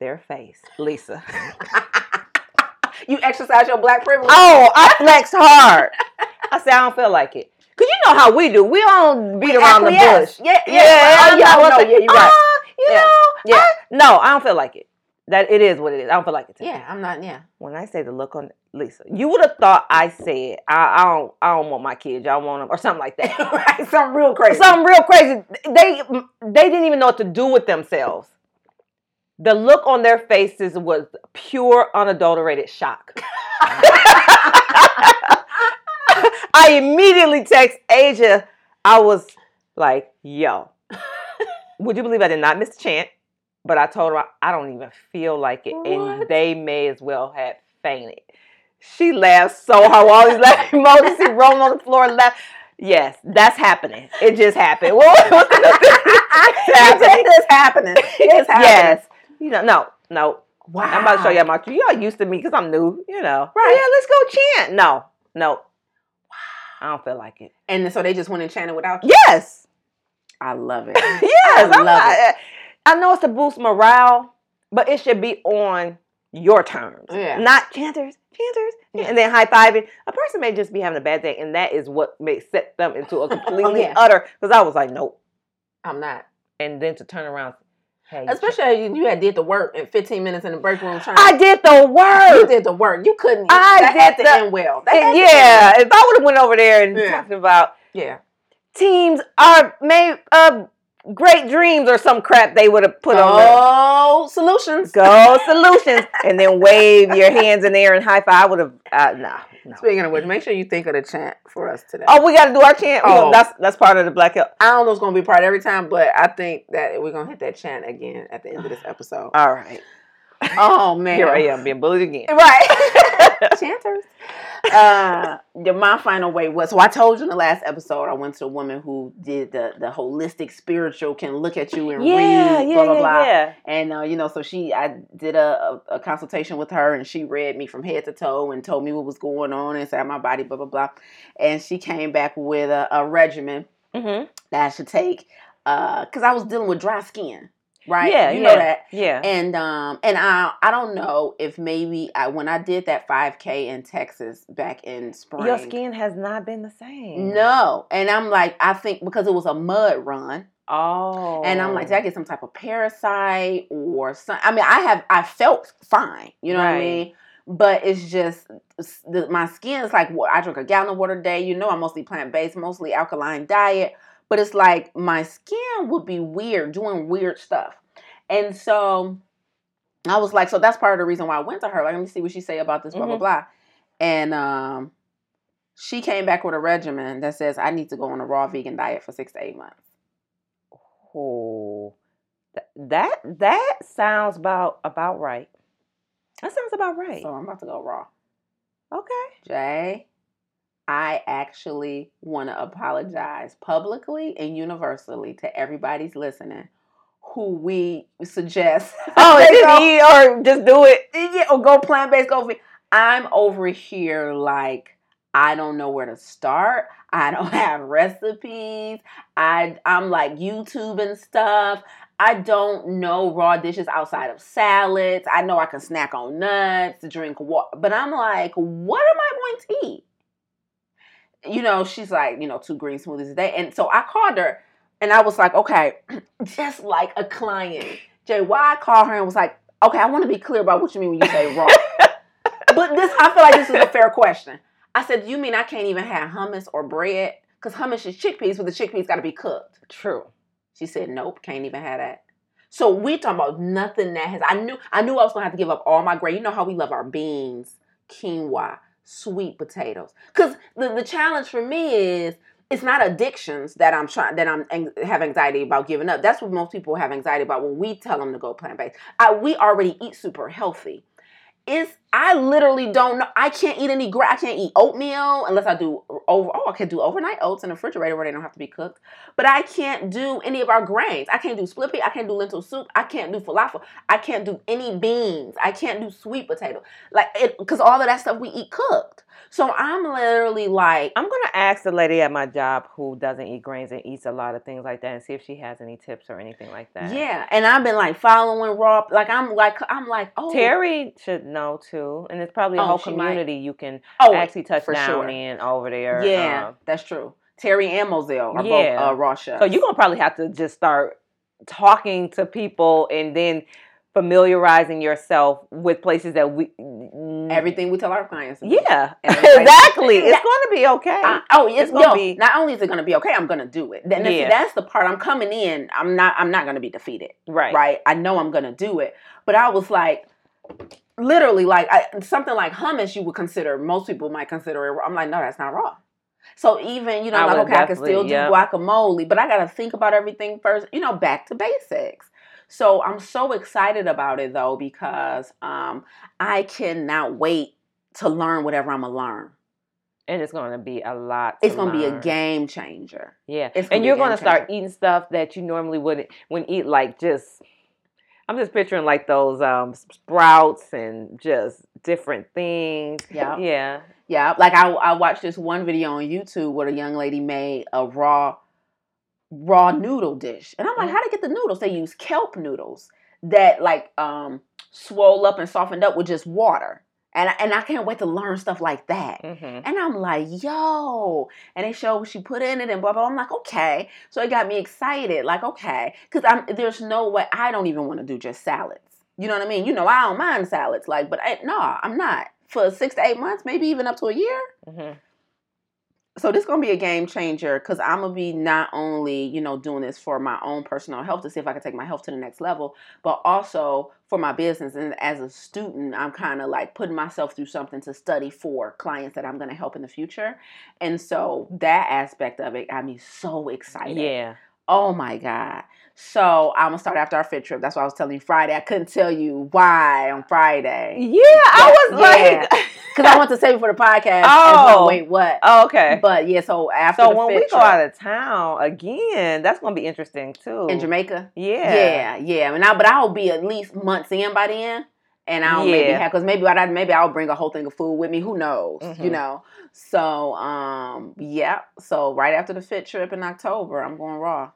Their face, Lisa. you exercise your black privilege. Oh, I flexed hard. I said, I don't feel like it. Cause you know how we do. We don't beat around the bush. Yeah, yeah. yeah, yeah. know, I no, was yeah, you're right. "Ah, you Yeah, know, yeah. I-" no, I don't feel like it. That it is what it is. I don't feel like it. Yeah, I'm not. Yeah. When I say the look on Lisa, you would have thought I said, I, I don't, I don't want my kids. Y'all want them, or something like that. right. Something real crazy. Something real crazy. They, they didn't even know what to do with themselves. The look on their faces was pure, unadulterated shock. I immediately text Asia. I was like, yo, would you believe I did not miss the chant? But I told her I don't even feel like it. What? And they may as well have fainted. She laughed so hard. All these laughing emojis, she rolling on the floor and laugh. Yes, that's happening. It just happened. What- what's the other thing? It's happening. It's happening. It's happening. Yes. You know, no, no. Wow. I'm about to show y'all my cue. Y'all used to me because I'm new, you know. Right. Yeah, let's go chant. No, no. Wow. I don't feel like it. And so they just went and chanted without you. Yes. I love it. Yes. I love not- I know it's to boost morale, but it should be on your terms. Yeah. Not chanters, chanters, Yeah. and then high fiving. A person may just be having a bad day, and that is what may set them into a completely yeah. utter. Because I was like, nope. I'm not. And then to turn around, hey, Especially you, you had did the work in 15 minutes in the break room trying. I did the work. you did the work. You couldn't. I that had did to the- end well. That And to yeah, end if I would have went over there and Yeah. talking about. Yeah. teams are made of uh, great dreams or some crap, they would have put on the Oh, solutions. go solutions and then wave your hands in the air and high five. I would have uh, nah, no. Speaking of which, make sure you think of the chant for us today. Oh, we got to do our chant. Oh. That's that's part of the Black Health. I don't know it's gonna be part every time, but I think that we're gonna hit that chant again at the end of this episode. All right, Oh man, here I am being bullied again. Right, chanters. Uh, the, my final way was so I told you in the last episode I went to a woman who did the the holistic spiritual can look at you and Yeah, read yeah, blah blah yeah, blah. yeah. And uh, you know, so she, I did a, a, a consultation with her, and she read me from head to toe and told me what was going on inside my body, blah blah blah. And she came back with a, a regimen Mm-hmm. that I should take because I was dealing with dry skin, right? Yeah, you yeah, know that. yeah. And um, and I I don't know if maybe I when I did that 5K in Texas back in spring. Your skin has not been the same. No, and I'm like, I think because it was a mud run, Oh. and I'm like, did I get some type of parasite or some? I mean, I have I felt fine, you know what I mean. But it's just the, my skin is like wa- I drink a gallon of water a day. You know, I'm mostly plant based, mostly alkaline diet. But it's like my skin would be weird, doing weird stuff, and so I was like, so that's part of the reason why I went to her. Like, let me see what she say about this, blah blah Mhm. blah. And um, she came back with a regimen that says I need to go on a raw vegan diet for six to eight months. Oh, that that sounds about about right. That sounds about right. So I'm about to go raw. Okay. Jaye, I actually want to apologize publicly and universally to everybody's listening who we suggest. Oh, eat or just do it. yeah, or go plant based, go vegan. I'm over here like I don't know where to start. I don't have recipes. I I'm like YouTube and stuff. I don't know raw dishes outside of salads. I know I can snack on nuts, drink water, but I'm like, what am I going to eat? You know, she's like, you know, two green smoothies a day. And so I called her and I was like, okay, just like a client. Jaye, why I called her and was like, okay, I want to be clear about what you mean when you say raw. but this, I feel like this is a fair question. I said, you mean I can't even have hummus or bread? Because hummus is chickpeas, but the chickpeas got to be cooked. True. She said, nope, can't even have that. So we talking about nothing that has. I knew I knew I was gonna have to give up all my grain. You know how we love our beans, quinoa, sweet potatoes. Because the, the challenge for me is it's not addictions that I'm trying that I'm ang- have anxiety about giving up. That's what most people have anxiety about when we tell them to go plant based. We already eat super healthy. It's I literally don't know. I can't eat any gra I can't eat oatmeal unless I do over. Oh, I can do overnight oats in the refrigerator where they don't have to be cooked. But I can't do any of our grains. I can't do split pea. I can't do lentil soup. I can't do falafel. I can't do any beans. I can't do sweet potato. Like it because all of that stuff we eat cooked. So I'm literally like, I'm gonna ask the lady at my job who doesn't eat grains and eats a lot of things like that, and see if she has any tips or anything like that. yeah. And I've been like following raw. Like I'm like I'm like oh Terry should know too, and it's probably a Oh, whole she might. community you can oh actually touch down sure. in over there. yeah um, that's true. Terry and Moselle are Yeah. both uh, raw chefs. so you're gonna probably have to just start talking to people and then familiarizing yourself with places that we Mm. everything we tell our clients. to. Yeah, And it's like- exactly. It's gonna be okay. I, oh, it's, It's gonna be- not only is it going to be okay, I'm going to do it. Then Yeah. that's the part I'm coming in. I'm not. I'm not going to be defeated. right. Right. I know I'm going to do it. But I was like, literally, like I, something like hummus, you would consider. Most people might consider it. I'm like, no, that's not raw. So even you know, I like okay, I can still do yeah. guacamole, but I got to think about everything first. You know, back to basics. So I'm so excited about it though because um, I cannot wait to learn whatever I'm gonna learn. And it's gonna be a lot. It's gonna be a game changer. Yeah, It's and you're gonna start changer. eating stuff that you normally wouldn't wouldn't eat, like just. I'm just picturing like those um, sprouts and just different things. Yeah. Yeah. Yeah, like I I watched this one video on YouTube where a young lady made a raw raw noodle dish. And I'm like, how to get the noodles? They use kelp noodles that like um swole up and softened up with just water. And I, and I can't wait to learn stuff like that. hmm And I'm like, yo. And they show what she put in it and blah blah. I'm like, okay. So it got me excited. Like, okay. Because I'm there's no way I don't even want to do just salads. You know what I mean? You know, I don't mind salads. Like, but I, no, I'm not. For six to eight months, maybe even up to a year. hmm So this is gonna be a game changer because I'm gonna be not only you know doing this for my own personal health to see if I can take my health to the next level, but also for my business. And as a student, I'm kind of like putting myself through something to study for clients that I'm gonna help in the future. And so that aspect of it got me so excited. Yeah. Oh my god. So I'm gonna start after our fit trip. That's why I was telling you Friday. I couldn't tell you why on Friday Yeah. I was Yeah. like. because I want to save it for the podcast. as Oh. well. wait, what? Oh, okay. But yeah, so after So when we go out of town again, that's gonna be interesting too. in Jamaica. Yeah. Yeah, yeah. And I, but I'll be at least months in by then, and I'll maybe have because maybe I maybe I'll bring a whole thing of food with me. Who knows? You Mhm. know. So um, yeah. So right after the fit trip in October, I'm going raw.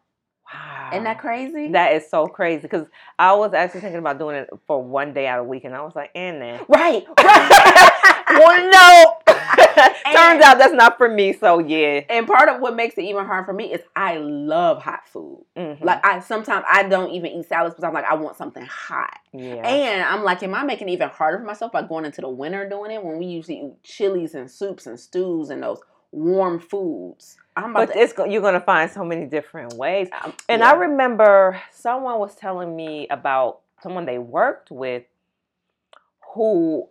Wow. Isn't that crazy? That is so crazy because I was actually thinking about doing it for one day out of the week, and I was like, "And then, right. Right. well, no." Turns out that's not for me. So yeah, and part of what makes it even hard for me is I love hot food. Mhm. Like I sometimes I don't even eat salads because I'm like I want something hot. yeah, And I'm like, am I making it even harder for myself by going into the winter doing it when we usually eat chilies and soups and stews and those warm foods? I'm about but to. it's you're gonna find so many different ways. um, And yeah. I remember someone was telling me about someone they worked with who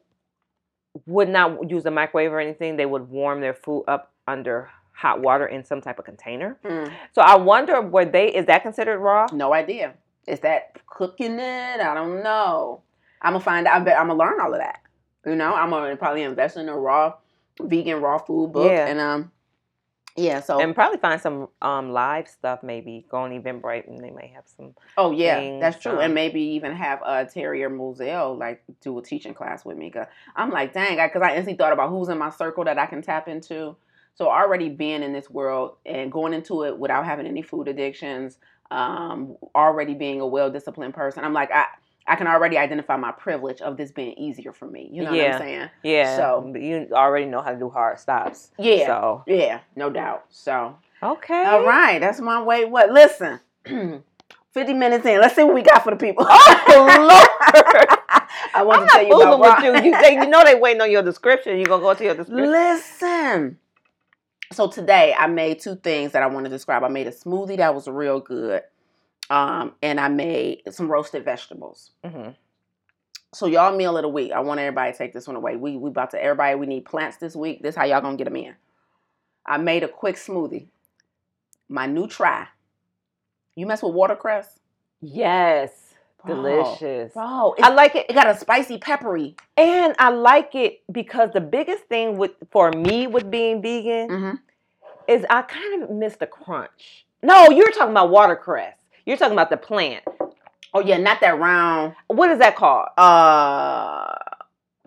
would not use a microwave or anything. They would warm their food up under hot water in some type of container. Mm, So I wonder, were they? Is that considered raw? no idea. Is that cooking it? I don't know. I'm gonna find out. I bet I'm gonna learn all of that. You know, I'm gonna probably invest in a raw vegan raw food book, Yeah. and um, yeah. So and probably find some um live stuff. Maybe go on Eventbrite and they may have some. oh yeah, things, that's true. um, and maybe even have uh, Terry or Moselle like do a teaching class with me. Cause I'm like, dang, because I, instantly thought about who's in my circle that I can tap into. So already being in this world and going into it without having any food addictions, um, already being a well disciplined person, I'm like, I I can already identify my privilege of this being easier for me. You know what I'm saying? Yeah. So- you already know how to do hard stops. Yeah. So Yeah, no doubt. So okay. All right, that's my way. What? Listen, fifty minutes in. Let's see what we got for the people. Oh, Lord. I want I'm to tell you about with you. You, they, you know they waiting on your description. You gonna go to your description? Listen. So today I made two things that I want to describe. I made a smoothie that was real good, um, and I made some roasted vegetables. hmm So y'all meal of the week. I want everybody to take this one away. We we about to everybody. We need plants this week. This how y'all gonna get them in. I made a quick smoothie. My new try. You mess with watercress? Yes. Bro, Delicious. Bro, I like it, it got a spicy peppery. and I like it because the biggest thing with for me with being vegan Mm-hmm. is I kind of miss the crunch. No, you're talking about watercress. You're talking about the plant. Oh yeah, not that round. What is that called? Uh,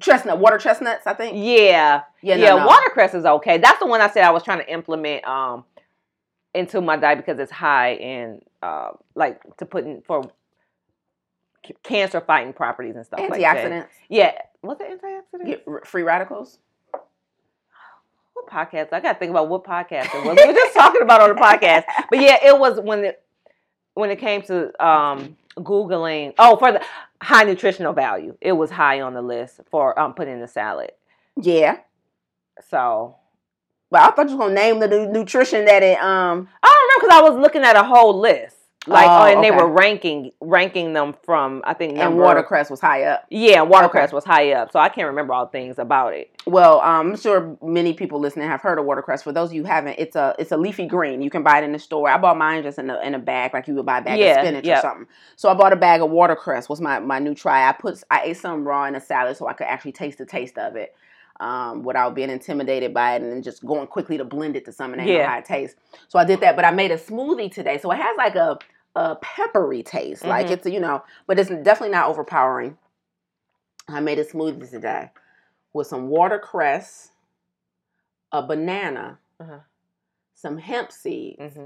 chestnut, water chestnuts. I think. Yeah, Yeah, yeah. no, no. Watercress is okay. That's the one I said I was trying to implement um into my diet because it's high in uh like to put in for cancer fighting properties and stuff like that. Antioxidants. Yeah, what's it antioxidant? Get r- free radicals. What podcast? I gotta think about what podcast it was. We were just talking about on the podcast, but yeah, it was when it when it came to um googling. Oh, for the high nutritional value, it was high on the list for um putting in the salad. Yeah, So but I thought you was gonna name the nutrition that it um. I don't know because I was looking at a whole list, like, Oh, and they were ranking ranking them from I think And watercress was high up. Yeah, watercress Okay. was high up, so I can't remember all things about it. Well, um, I'm sure many people listening have heard of watercress. For those of you who haven't, it's a it's a leafy green. You can buy it in the store. I bought mine just in a in a bag, like you would buy a bag Yeah, of spinach yep. or something. So I bought a bag of watercress. Was my my new try. I put I ate some raw in a salad so I could actually taste the taste of it. Um, without being intimidated by it and then just going quickly to blend it to something know Yeah. how it tastes. So I did that, but I made a smoothie today. So it has like a, a peppery taste. Like Mhm. it's, you know, but it's definitely not overpowering. I made a smoothie today with some watercress, a banana, Uh-huh. some hemp seeds, hmm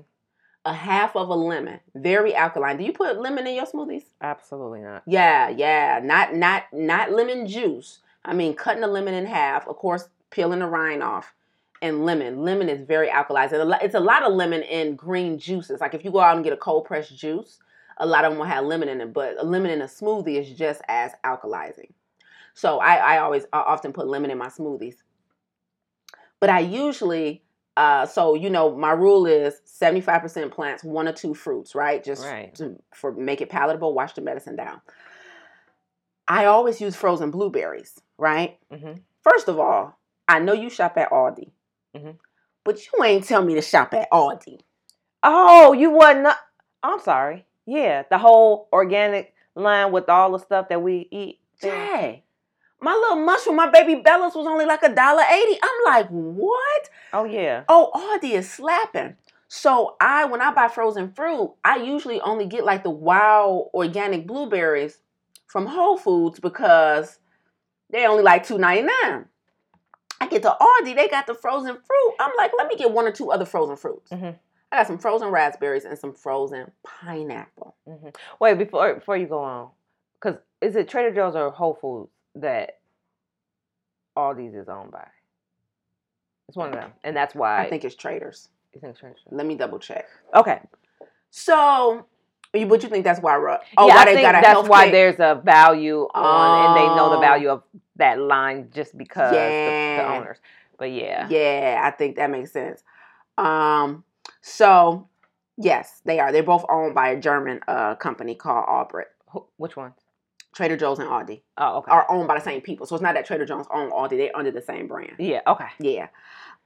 a half of a lemon. Very alkaline. Do you put lemon in your smoothies? Absolutely not. Yeah, yeah. Not not not lemon juice. I mean, cutting the lemon in half, of course, peeling the rind off, and lemon. Lemon is very a lo- It's a lot of lemon in green juices. Like if you go out and get a cold pressed juice, a lot of them will have lemon in it, but a lemon in a smoothie is just as alkalizing. So I, I always I often put lemon in my smoothies. But I usually, uh, so you know, my rule is seventy five percent plants, one or two fruits, right? Just Right. to, for make it palatable. Wash the medicine down. I always use frozen blueberries, right? hmm First of all, I know you shop at Aldi, Mhm. but you ain't tell me to shop at Aldi. Oh, you wasn't. I'm sorry. Yeah, the whole organic line with all the stuff that we eat. Jaye, my little mushroom, my baby Bella's was only like a dollar eighty. I'm like, what? Oh yeah. Oh, Aldi is slapping. So I, when I buy frozen fruit, I usually only get like the wild organic blueberries from Whole Foods because they only like two ninety nine. I get to Aldi, they got the frozen fruit. I'm like, let me get one or two other frozen fruits. Mhm. I got some frozen raspberries and some frozen pineapple. hmm Wait before before you go on, because is it Trader Joe's or Whole Foods that all these is owned by? It's one of them, and that's why I think it's Traders. you think Trader Joe's. Let me double check. Okay, So, you, but you think that's why? Oh, yeah, why I they think got a that's why there's a value on, and they know the Oh. value of that line just because the, the owners. But yeah, Yeah, I think that makes sense. Um, so yes, they are. They're both owned by a German uh company called Albrecht. Which one? Trader Joe's and Aldi Oh, okay. are owned by the same people. So it's not that Trader Joe's own Aldi; they're under the same brand. Yeah, okay. Yeah.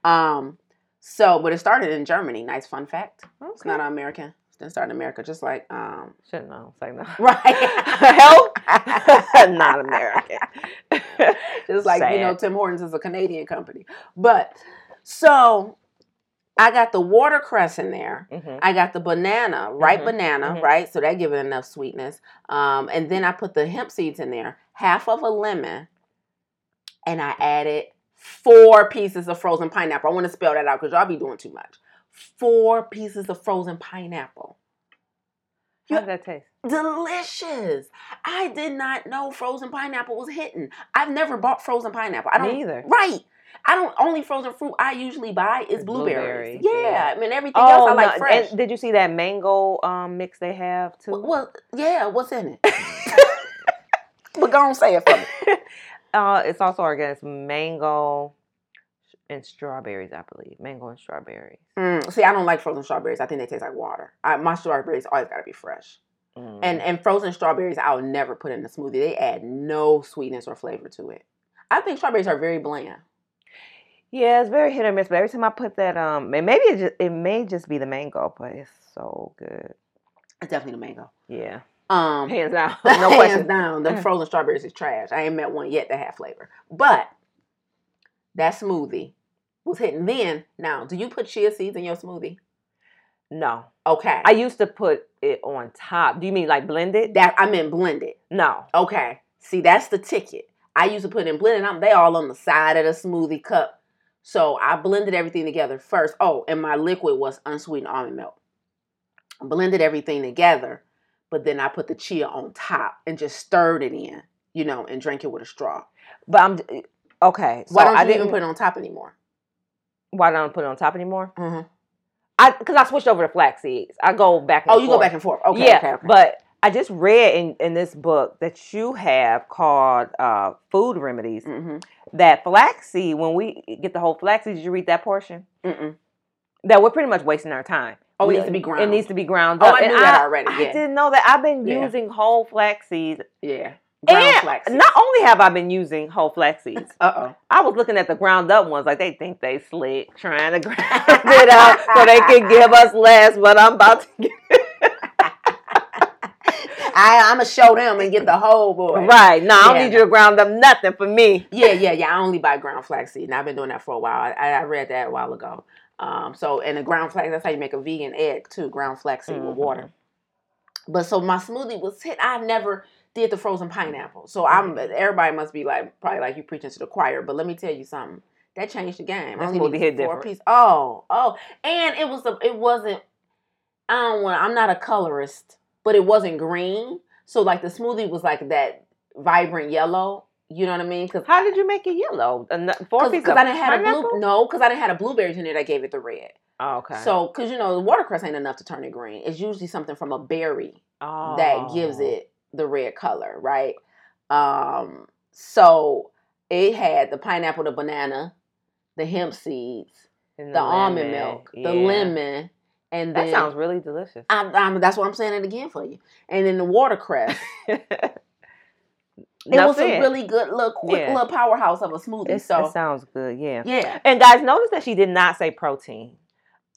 Um. So, but it started in Germany. Nice fun fact. It's not American. It didn't start in America. Just like um. Shouldn't know. Say no. Right. Help. not American. Just like you know, Tim Hortons is a Canadian company. But so I got the watercress in there. Mhm. I got the banana, ripe Mhm, banana, mhm. right? So that give it enough sweetness. Um, and then I put the hemp seeds in there, half of a lemon, and I added four pieces of frozen pineapple. I want to spell that out because y'all be doing too much. Four pieces of frozen pineapple. How does that taste? Delicious. I did not know frozen pineapple was hitting. I've never bought frozen pineapple. I don't Me either. Right. I don't only frozen fruit I usually buy is blueberries. blueberries, Yeah. yeah. I mean everything else I like no, fresh. and did you see that mango um, mix they have too? Well, well, yeah, what's in it? but go on say it for me. Uh, it's also organic. It's mango and strawberries, I believe. Mango and strawberries. Mm, see, I don't like frozen strawberries. I think they taste like water. I, my strawberries always gotta be fresh. Mm. And and frozen strawberries I'll never put in a smoothie. They add no sweetness or flavor to it. I think strawberries are very bland. yeah, it's very hit or miss. But every time I put that, um, and maybe it just, it may just be the mango, but it's so good. It's definitely the mango. Yeah, Um, hands down, no hands question. down, the frozen strawberries is trash. I ain't met one yet that have flavor. But that smoothie was hitting. Then now, do you put chia seeds in your smoothie? No, Okay, I used to put it on top. Do you mean like blended? that I meant blended. No. Okay, see that's the ticket. I used to put it in blended. I'm they all on the side of the smoothie cup. So I blended everything together first. Oh, and my liquid was unsweetened almond milk. Blended everything together, but then I put the chia on top and just stirred it in, you know, and drank it with a straw. But I'm okay. So Why don't I you didn't even put it on top anymore? Why don't I put it on top anymore? Mm-hmm. I because I switched over to flax seeds. I go back. And Oh, you go forth. back and forth. Okay, yeah, okay, okay. but I just read in, in this book that you have called uh, Food Remedies mm-hmm. that flaxseed, when we get the whole flaxseed, did you read that portion? Mm-mm. That we're pretty much wasting our time. Oh, it needs to be ground. It needs to be ground Oh, up. I And knew that already, I didn't know that. I've been Yeah. using whole flax seeds. Yeah. Ground and not only have I been using whole flax seeds. I was looking at the ground up ones, like they think they slick, trying to ground it up so they can give us less. But I'm about to get I I'm gonna show them and get the whole boy. right. No, I don't Yeah. need you to ground up nothing for me. Yeah, yeah, yeah. I only buy ground flaxseed, and I've been doing that for a while. I, I read that a while ago. Um, so and the ground flax that's how you make a vegan egg too. Ground flaxseed with Mhm. water. But so my smoothie was hit. I never did the frozen pineapple. So I'm everybody must be like probably like you preaching to the choir. But let me tell you something. That changed the game. That Only smoothie needed hit different. piece- Oh, oh, and it was a, it wasn't. I don't want. I'm not a colorist, but it wasn't green. So like the smoothie was like that vibrant yellow. You know what I mean? Because How did you make it yellow? Four because pieces of I didn't have a blue. No, because I didn't have a blueberries in it. I gave it the red. Oh, okay. So because you know the watercress ain't enough to turn it green. It's usually something from a berry oh. that gives oh. it the red color, right? Um, so it had the pineapple, the banana, the hemp seeds, And the almond lemon. milk, the lemon, and That then sounds really delicious. I'm, I'm, that's what I'm saying it again for you. And then the watercress. It Now was a really good little quick Yeah. little powerhouse of a smoothie. It, so it sounds good, yeah. yeah. And guys, notice that she did not say protein.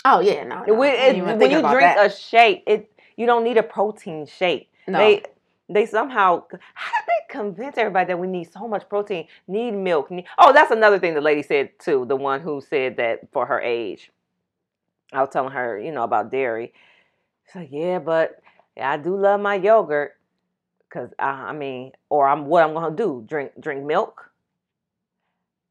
Oh yeah, no. no. when it- when you drink that. a shake, it you don't need a protein shake. no. They they somehow how did they convince everybody that we need so much protein, need milk? Need, oh, that's another thing the lady said too. The one who said that for her age, I was telling her, you know, about dairy. She's like, yeah, but I do love my yogurt because I, I mean, or I'm what I'm gonna do drink drink milk.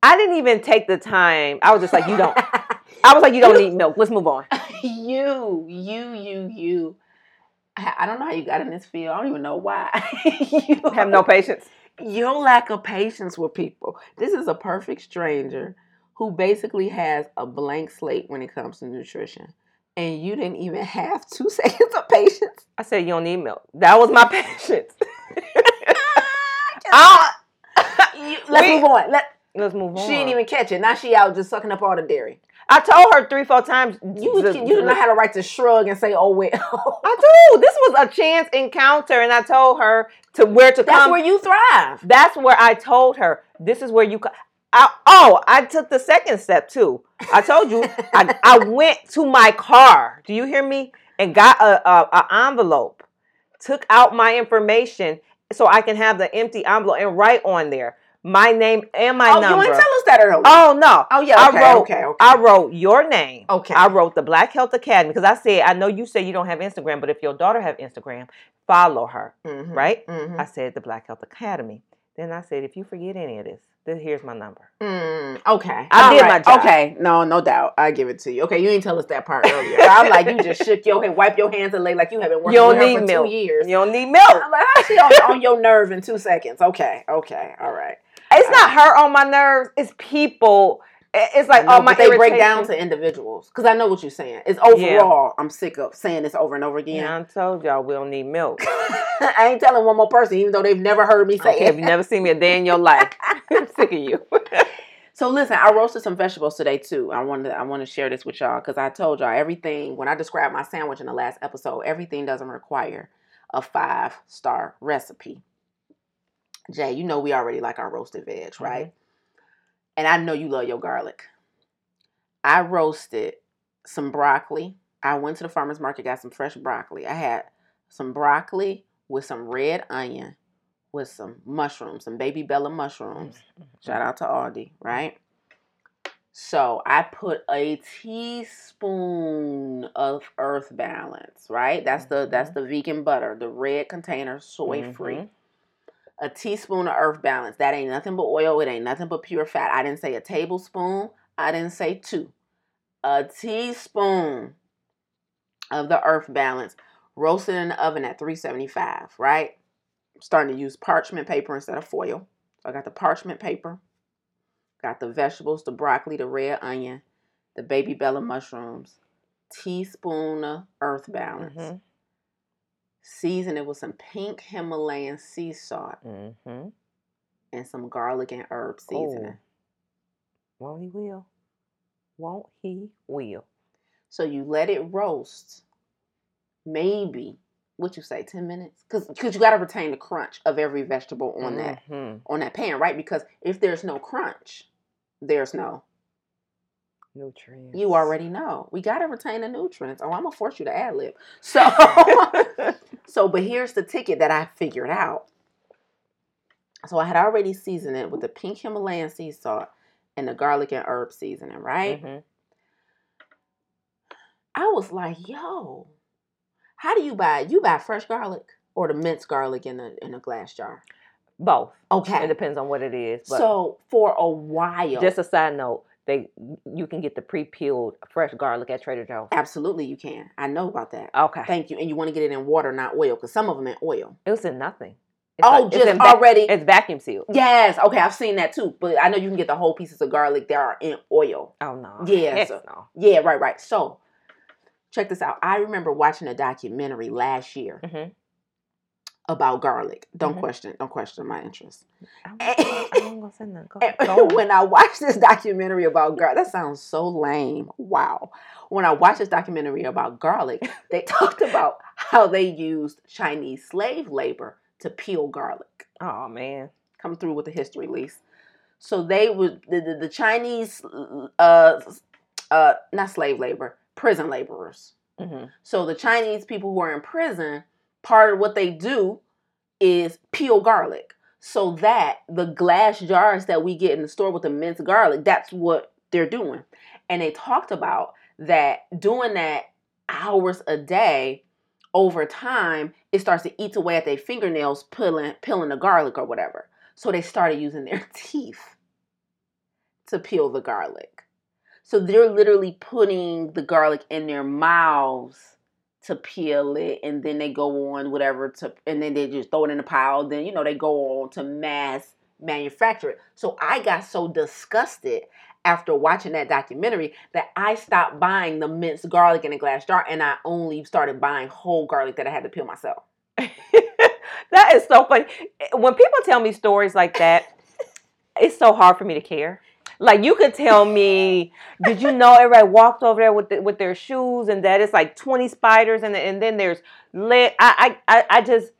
I didn't even take the time. I was just like, you don't. I was like, you don't need milk. Let's move on. you, you, you, you. I I don't know how you got in this field. I don't even know why. you Have no patience. your lack of patience with people. This is a perfect stranger who basically has a blank slate when it comes to nutrition. And you didn't even have two seconds of patience. I said, you don't need milk. That was my patience. Ah, You- let's We- move on. Let, let's move on. she didn't even catch it. Now she out just sucking up all the dairy. I told her three, four times. You, to- you did not have a right to shrug and say, "Oh well." I do. This was a chance encounter, and I told her to where to That's come. That's where you thrive. That's where I told her this is where you. Co- I, oh, I took the second step too. I told you I, I went to my car. Do you hear me? And got a, a, a envelope, took out my information so I can have the empty envelope and write on there my name and my oh, number. Oh, you didn't tell us that earlier. oh no. Oh, yeah. I Okay. wrote- okay. Okay. I wrote your name. okay. I wrote the Black Health Academy because I said I know you say you don't have Instagram, but if your daughter have Instagram, follow her. Mhm, Right? mhm. I said the Black Health Academy. Then I said if you forget any of this, then here's my number. Mm, okay. I All did my job. Okay. No, no doubt. I give it to you. Okay, you didn't tell us that part earlier. I'm like, you just shook your head, wipe your hands, and lay like you have been working You don't need for milk. two years. You don't need milk. I'm like, how's she on, on your nerve in two seconds? Okay. Okay. All right. It's not her on my nerves. It's people. It's like No, all my but they break down to individuals because I know what you're saying. It's overall. I'm sick of saying this over and over again. Yeah, I told y'all we don't need milk. I ain't telling one more person, even though they've never heard me say Okay, it. Have you never seen me a day in your life, I'm sick of you. So listen, I roasted some vegetables today too. I wanted to, I want to share this with y'all because I told y'all everything when I described my sandwich in the last episode. Everything doesn't require a five star recipe. Jaye, you know we already like our roasted veg, right? Mm-hmm. And I know you love your garlic. I roasted some broccoli. I went to the farmer's market, got some fresh broccoli. I had some broccoli with some red onion, with some mushrooms, some baby bella mushrooms. Mm-hmm. Shout out to Aldi, right? So I put a teaspoon of Earth Balance, right? That's the that's mm-hmm. the vegan butter, the red container, soy free. A teaspoon of Earth Balance. That ain't nothing but oil. It ain't nothing but pure fat. I didn't say a tablespoon. I didn't say two. A teaspoon of the Earth Balance, roasted in the oven at 375, right? I'm starting to use parchment paper instead of foil. So I got the parchment paper, got the vegetables, the broccoli, the red onion, the baby bella mushrooms, teaspoon of Earth Balance. Mhm. Season it with some pink Himalayan sea salt Mhm. and some garlic and herb seasoning. Won't he will? Won't he will? So you let it roast, maybe what you say, ten minutes, because because you got to retain the crunch of every vegetable on that Mhm. on that pan, right? Because if there's no crunch, there's no. Nutrients. You already know. We got to retain the nutrients. Oh, I'm gonna force you to ad lib. So, so, but here's the ticket that I figured out. So I had already seasoned it with the pink Himalayan sea salt and the garlic and herb seasoning, right? Mhm. I was like, yo, how do you buy? You buy fresh garlic or the minced garlic in a in a glass jar? Both. Okay. It depends on what it is. But So for a while, just a side note, they you can get the pre-peeled fresh garlic at Trader Joe's. absolutely you can. I know about that. Okay. Thank you. And you want to get it in water, not oil, because some of them in oil. It was in nothing. It's oh, like- it's just va- already. It's vacuum sealed. yes. Okay, I've seen that too. But I know you can get the whole pieces of garlic that are in oil. Oh no. Yeah, so- no. Yeah, right, right. So check this out. I remember watching a documentary last year Mhm. About garlic. Don't Mhm. question. Don't question my interest. I'm, I ain't gonna say nothing. Go, go when I watched this documentary about garlic, that sounds so lame. Wow. When I watched this documentary about garlic, they talked about how they used Chinese slave labor to peel garlic. Oh man. Come through with the history, Lise. So they would the, the, the Chinese uh uh not slave labor, prison laborers. hmm So the Chinese people who are in prison, part of what they do is peel garlic. So that the glass jars that we get in the store with the minced garlic, that's what they're doing. And they talked about that doing that hours a day over time, it starts to eat away at their fingernails, peeling peeling the garlic or whatever. So they started using their teeth to peel the garlic. So they're literally putting the garlic in their mouths to peel it, and then they go on whatever to, and then they just throw it in a pile. Then you know they go on to mass manufacture it. So I got so disgusted after watching that documentary that I stopped buying the minced garlic in a glass jar, and I only started buying whole garlic that I had to peel myself. that is so funny. Eh, when people tell me stories like that, it's so hard for me to care. Like you could tell me, did you know everybody walked over there with the, with their shoes and that it's like twenty spiders and and then there's. I I I- I just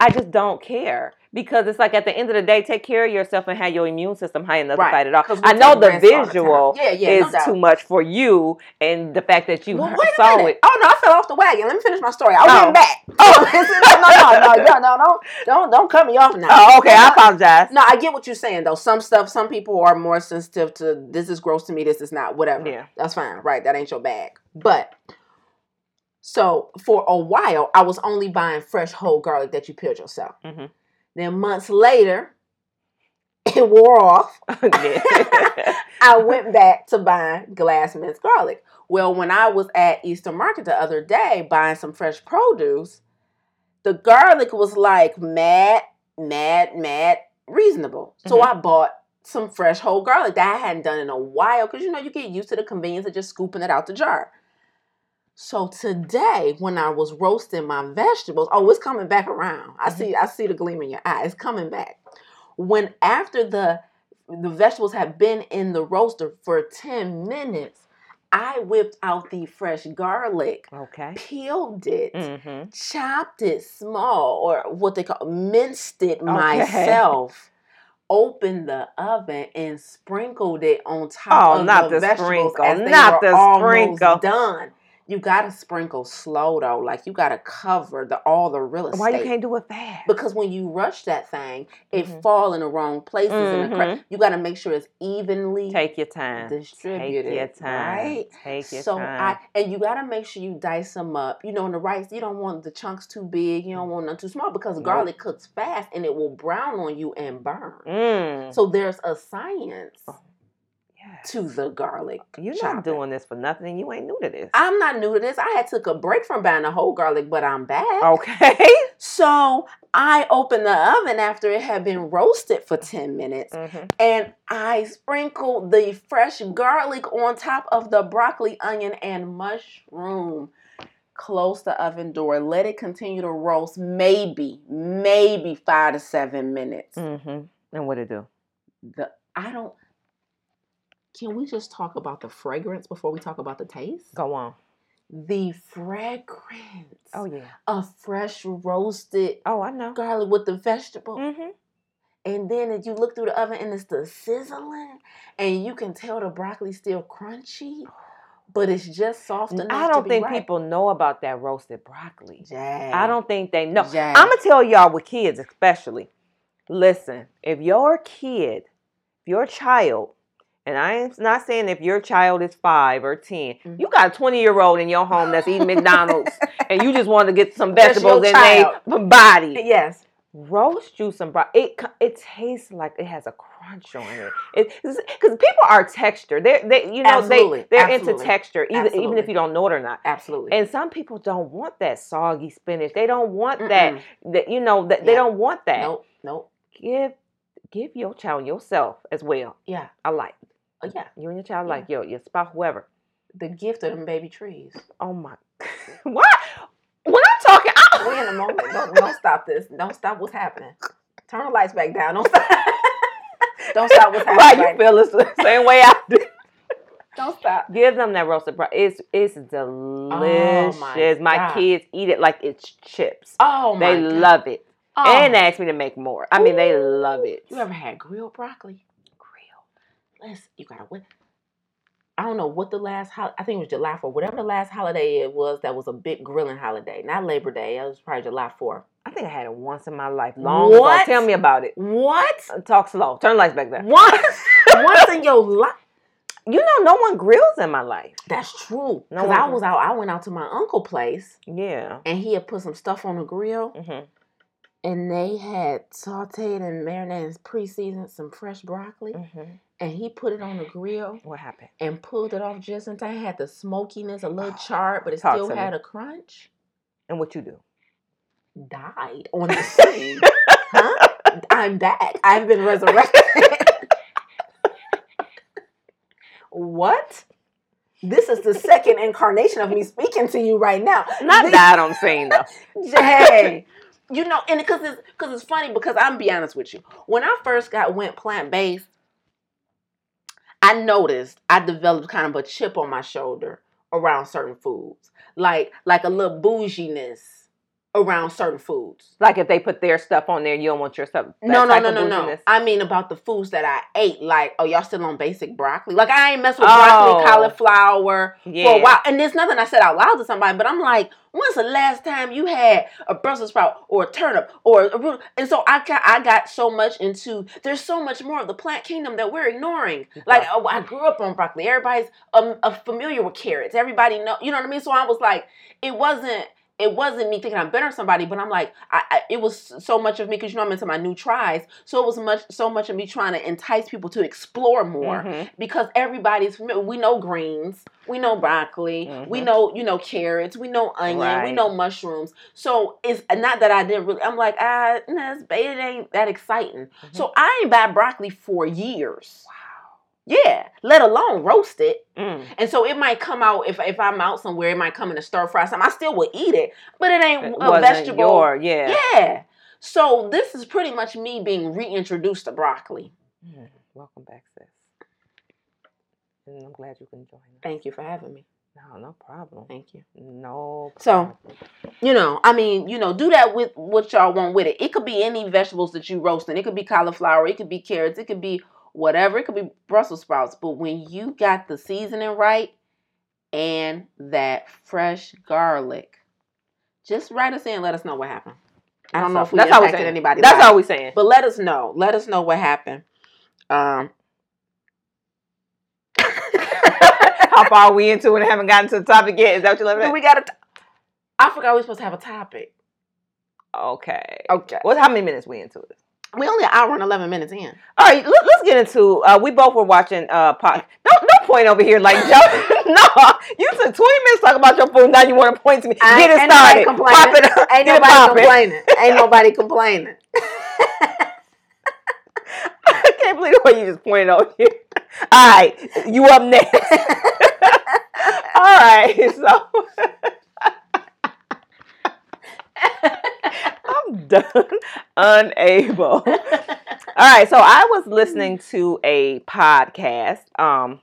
I just don't care because it's like at the end of the day, take care of yourself and have your immune system high enough Right, to fight it off. I know the risks all the visual Yeah, yeah, is doubt. too much for you, and the fact that you Well, saw it. Oh no, I fell off the wagon. Let me finish my story. I Oh. getting back. Oh, no, no, no, no, no, no, don't, don't cut me off now. Oh, okay. I No, apologize. No, I get what you're saying though. Some stuff, some people are more sensitive to this is gross to me, this is not, whatever. Yeah. That's fine, right? That ain't your bag. But so for a while, I was only buying fresh whole garlic that you peeled yourself. Mhm. Then months later, it wore off. I went back to buying glass minced garlic. Well, when I was at Eastern Market the other day buying some fresh produce, the garlic was like mad, mad, mad reasonable. So Mhm. I bought some fresh whole garlic that I hadn't done in a while because you know you get used to the convenience of just scooping it out the jar. So today, when I was roasting my vegetables, oh, it's coming back around. I Mhm. see, I see the gleam in your eye. It's coming back. When after the the vegetables had been in the roaster for 10 minutes, I whipped out the fresh garlic, okay. peeled it, hmm chopped it small, or what they call minced it Okay. myself. Opened the oven and sprinkled it on top Oh, of not the, the vegetables sprinkle, as they not were the almost sprinkle. done. You gotta sprinkle slow though, like you gotta cover the all the real estate. Why you can't do it fast? Because when you rush that thing, it Mhm. fall in the wrong places. And the cra- Mhm. you got to make sure it's evenly Take your time. distributed. Take your time. Right? Take your so time. I and you got to make sure you dice them up. You know, in the rice, you don't want the chunks too big. You don't want them too small because Nope. garlic cooks fast and it will brown on you and burn. Mm. So there's a science Yes. To the garlic. You're chopping. not doing this for nothing. You ain't new to this. I'm not new to this. I had took a break from buying the whole garlic, but I'm back. okay. So I opened the oven after it had been roasted for 10 minutes hmm and I sprinkled the fresh garlic on top of the broccoli, onion, and mushroom. Close the oven door. Let it continue to roast maybe, maybe five to seven minutes. hmm And what it do? The I don't can we just talk about the fragrance before we talk about the taste? Go on. The fragrance Oh yeah. A fresh roasted Oh, I know. garlic with the vegetable. Mm-hmm. And then if you look through the oven and it's the sizzling, and you can tell the broccoli's still crunchy, but it's just soft enough. I don't think right. people know about that roasted broccoli. Jaye. I don't think they know. Jaye. I'm gonna tell y'all with kids, especially. Listen, if your kid, if your child, and I am not saying if your child is five or 10 Mhm. you got a 20 year old in your home that's eating McDonald's, and you just want to get some vegetables in their body. Yes. Roast you some bro. It it tastes like it has a crunch on it. It because people are texture. They they you know Absolutely. they they're Absolutely. into texture, either, even Absolutely. if you don't know it or not. Absolutely. And some people don't want that soggy spinach. They don't want that. Mm-mm. That you know that they don't want that. Nope. Nope. Give give your child yourself as well. Yeah. I like Oh, yeah. you and your child Yeah. like your your spouse whoever. The gift of them baby trees. Oh my, what? When I'm talking, I, We in a moment. Don't, don't stop this. Don't stop what's happening. Turn the lights back down. Don't stop. don't stop what's happening. Why you feel the same way I do? Don't stop. Give them that roasted bro. It's it's oh delicious. my Oh God. kids eat it like it's chips. Oh my they God. love it, Oh. and they oh. ask me to make more. I mean, they love it. You ever had grilled broccoli? You gotta wait. I don't know what the last hol- I think it was July 4th. Whatever the last holiday it was, that was a big grilling holiday. Not Labor Day. It was probably July 4th. I think I had it once in my life. Long ago. Tell me about it. What? Uh, Talk slow. Turn the lights back there. Once, once in your life. You know, no one grills in my life. That's true. No Because one I was out. I went out to my uncle place, Yeah. and he had put some stuff on the grill, hmm and they had sautéed and marinated pre-seasoned some fresh broccoli, hmm and he put it on the grill What happened? and pulled it off just in time. Had the smokiness, a little charred, but it still to me. had a crunch. And what you do? Died on the scene. huh? I'm back. I've been resurrected. what? This is the second incarnation of me speaking to you right now. Not This- that I'm saying though. Jaye. You know, and because it's because it's funny because I'm be honest with you. When I first got went plant based, I noticed I developed kind of a chip on my shoulder around certain foods, like like a little bouginess around certain foods. Like if they put their stuff on there, you don't want your stuff. No, no, no, no, no. I mean about the foods that I ate. Like, oh, y'all still on basic broccoli? Like, I ain't mess with Oh. broccoli, cauliflower for a while. And there's nothing I said out loud to somebody, but I'm like, when's the last time you had a Brussels sprout or a turnip or a root? And so I got, I got so much into. There's so much more of the plant kingdom that we're ignoring. Like, oh, I grew up on broccoli. Everybody's um, uh, familiar with carrots. Everybody know, you know what I mean. So I was like, it wasn't. It wasn't me thinking I'm better than somebody, but I'm like, I, I it was so much of me because you know I'm into my new tries. So it was much, so much of me trying to entice people to explore more Mhm. because everybody's familiar. We know greens, we know broccoli, we Mhm. know you know carrots, we know onion, we know mushrooms. So it's not that I didn't really. I'm like, ah, nah, it ain't that exciting. Mhm. So I ain't buy broccoli for years. Wow. Yeah, let alone roast it. Mm. And so it might come out if if I'm out somewhere, it might come in a stir fry. Something I still would eat it, but it ain't It a vegetable. your- yeah. Yeah. So this is pretty much me being reintroduced to broccoli. Mm. Welcome back, sis. And I'm glad you can join us. Thank you for having me. No, no problem. Thank you. No. So- You know, I mean, you know, do that with what y'all want with it. It could be any vegetables that you roasting. It could be cauliflower. It could be carrots. It could be whatever. It could be Brussels sprouts. But when you got the seasoning right and that fresh garlic, just write us in and let us know what happened. I don't know if we That's impacted anybody. That's all we're saying. But let us know. Let us know what happened. Um, How far are we into it and haven't gotten to the topic yet? Is that what you're looking at? we got to? I forgot we were supposed to have a topic. Okay. Okay. What? How many minutes we into it? We only an hour and eleven minutes in. All right, let, us get into. Uh, we both were watching. Uh, pod. Don't don't point over here like Joe. no, you took twenty minutes talking about your food. Now you want to point to me. I- get it ain't nobody started. complaining. Pop it up. Ain't Get nobody complaining. Ain't nobody complaining. I can't believe the way you just pointed over here. All right, you up next. All right, so I'm done, unable. All right, so I was listening to a podcast um,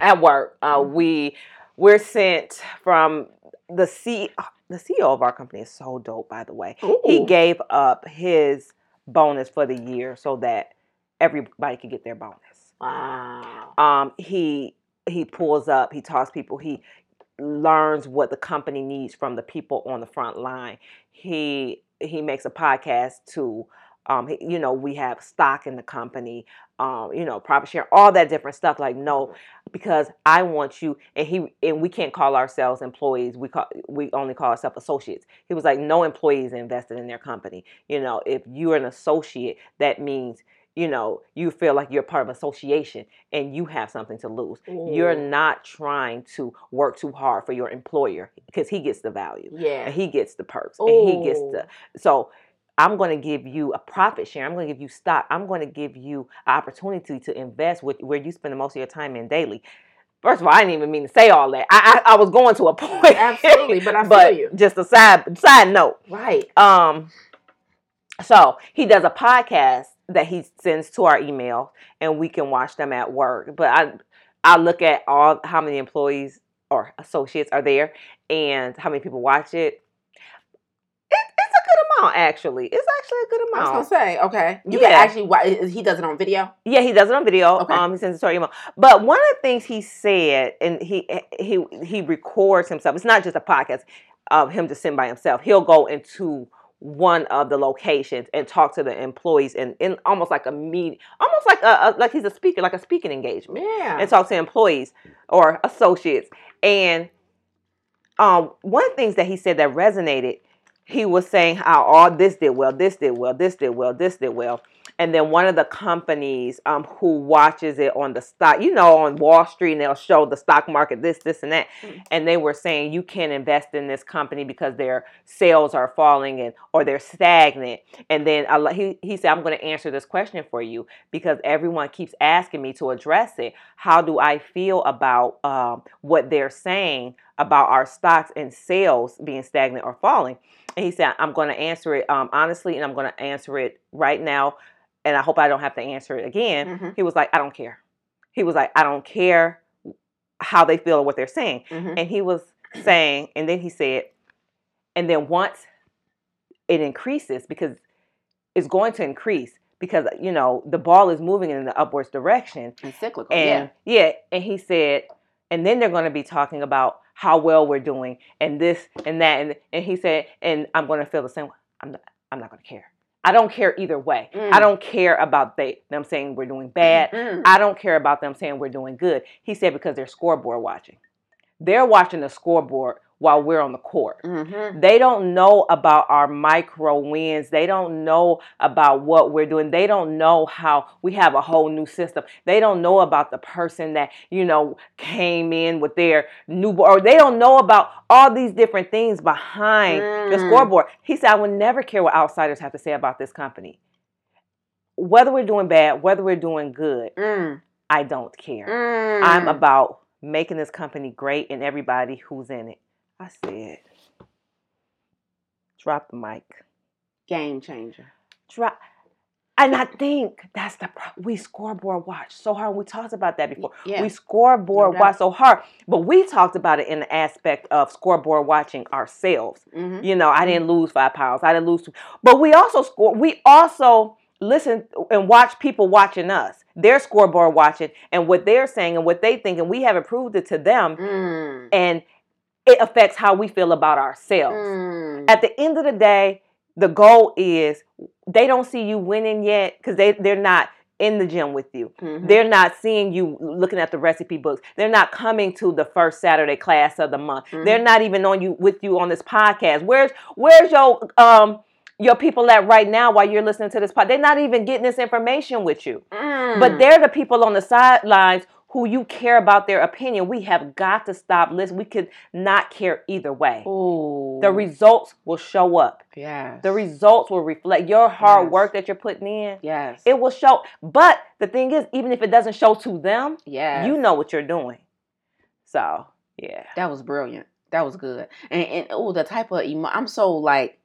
at work. Uh, we we're sent from the C. The CEO of our company is so dope, by the way. He gave up his bonus for the year so that everybody could get their bonus. Wow. Um, he he pulls up, he talks people, he learns what the company needs from the people on the front line. He he makes a podcast to um, he, you know, we have stock in the company, um, you know, profit share, all that different stuff. Like, no, because I want you, and he and we can't call ourselves employees. We call we only call ourselves associates. He was like, no employees invested in their company. You know, if you're an associate, that means you know you feel like you're part of an association and you have something to lose. You're not trying to work too hard for your employer because he gets the value Yeah. and he gets the perks and he gets the so i'm going to give you a profit share i'm going to give you stock i'm going to give you an opportunity to invest with where you spend the most of your time in daily first of all i didn't even mean to say all that i i, I was going to a point Absolutely, but I feel you. just a side side note Right. um so he does a podcast that he sends to our email and we can watch them at work but i i look at all how many employees or associates are there and how many people watch it it, it's a good amount actually it's actually a good amount. I was gonna say, okay. You Yeah. can actually he does it on video. yeah, he does it on video. Okay. Um, he sends it to our email. But one of the things he said, and he he he records himself. It's not just a podcast of him just sitting by himself. He'll go into one of the locations and talk to the employees in, in almost like a meet, almost like a, a like he's a speaker, like a speaking engagement Yeah. and talk to employees or associates. And um, one of the things that he said that resonated, he was saying how all this did well, this did well, this did well, this did well. And then one of the companies um, who watches it on the stock, you know, on Wall Street, and they'll show the stock market, this, this, and that. Mm. And they were saying you can't invest in this company because their sales are falling and or they're stagnant. And then I, he he said, I'm going to answer this question for you because everyone keeps asking me to address it. How do I feel about um, what they're saying about our stocks and sales being stagnant or falling? And he said, I'm going to answer it um, honestly, and I'm going to answer it right now. And I hope I don't have to answer it again. Mhm. He was like, I don't care. He was like, I don't care how they feel or what they're saying. Mhm. And he was saying, and then he said, and then once it increases because it's going to increase because you know the ball is moving in the upwards direction. It's cyclical. And yeah. yeah, and he said, and then they're going to be talking about how well we're doing and this and that and and he said, and I'm going to feel the same. way. I'm not. I'm not going to care. I don't care either way. Mm. I don't care about they them saying we're doing bad. Mm. I don't care about them saying we're doing good. He said because they're scoreboard watching. They're watching the scoreboard while we're on the court. Mhm. They don't know about our micro wins. They don't know about what we're doing. They don't know how we have a whole new system. They don't know about the person that, you know, came in with their new or they don't know about all these different things behind the Mm. scoreboard. He said, I would never care what outsiders have to say about this company. Whether we're doing bad, whether we're doing good, Mm. I don't care. Mm. I'm about making this company great and everybody who's in it. I said, drop the mic. game changer. Drop. And I think that's the pro- we scoreboard watch so hard. We talked about that before. Yeah. We scoreboard No watch so hard, but we talked about it in the aspect of scoreboard watching ourselves. Mhm. You know, I didn't lose five pounds. I didn't lose, two, but we also score. We also listen and watch people watching us. Their scoreboard watching and what they're saying and what they think, and we haven't proved it to them, Mm. and it affects how we feel about ourselves. Mm. At the end of the day, the goal is they don't see you winning yet because they they're not in the gym with you. Mhm. They're not seeing you looking at the recipe books. They're not coming to the first Saturday class of the month. Mhm. They're not even on you with you on this podcast. Where's where's your um your people at right now while you're listening to this pod? They're not even getting this information with you. Mm. But they're the people on the sidelines who you care about their opinion. We have got to stop listening. We could not care either way. Ooh. The results will show up. yes. The results will reflect your hard Yes. work that you're putting in. Yes. It will show. But the thing is, even if it doesn't show to them, yes. you know what you're doing. So, yeah. That was brilliant. That was good. And, and oh, the type of emo- I'm so like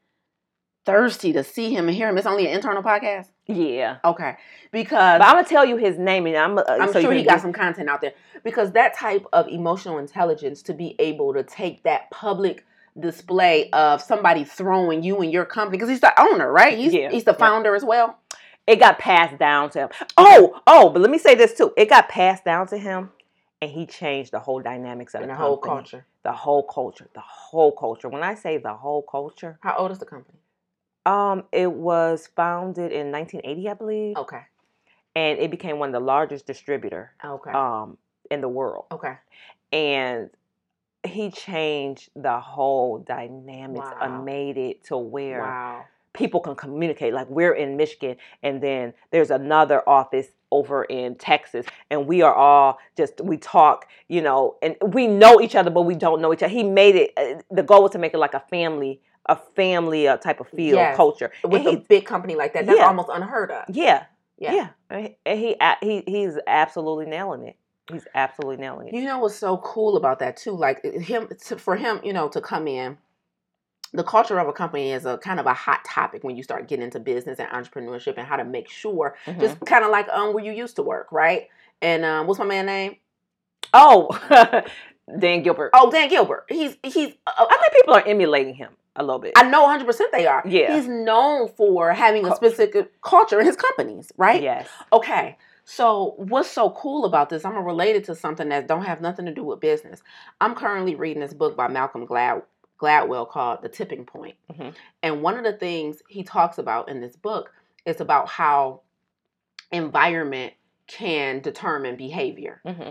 thirsty to see him and hear him. It's only an internal podcast. Yeah. Okay, because But I'm to tell you his name and I'm, uh, I'm so sure he got some content out there because that type of emotional intelligence to be able to take that public display of somebody throwing you and your company because he's the owner, right? He's Yeah. he's the Yeah. founder as well. It got passed down to him. Oh, oh, but let me say this too. It got passed down to him and he changed the whole dynamics of the, the whole company. culture. The whole culture. The whole culture. When I say the whole culture, How old is the company? Um, it was founded in 1980, I believe, Okay. and it became one of the largest distributor Okay. um in the world. okay. And he changed the whole dynamics Wow. and made it to where Wow. people can communicate. Like we're in Michigan, and then there's another office over in Texas, and we are all just we talk, you know, and we know each other, but we don't know each other. He made it. Uh, the goal was to make it like a family, a family uh, type of feel Yes. culture. With And a big company like that, that's Yeah. almost unheard of. yeah, Yeah. yeah, And he he he he's absolutely nailing it. He's absolutely nailing it. You know what's so cool about that too? Like him to, for him, you know, to come in. The culture of a company is a kind of a hot topic when you start getting into business and entrepreneurship and how to make sure, Mhm. just kind of like um where you used to work, right? And um, what's my man name? oh, Dan Gilbert. Oh, Dan Gilbert. He's he's. Uh, I think people are emulating him a little bit. I know 100 percent they are. Yeah. He's known for having a specific culture in his companies, right? Yes. Okay. So what's so cool about this? I'm gonna relate it to something that don't have nothing to do with business. I'm currently reading this book by Malcolm Glad Gladwell called The Tipping Point. Mhm. And one of the things he talks about in this book is about how environment can determine behavior. hmm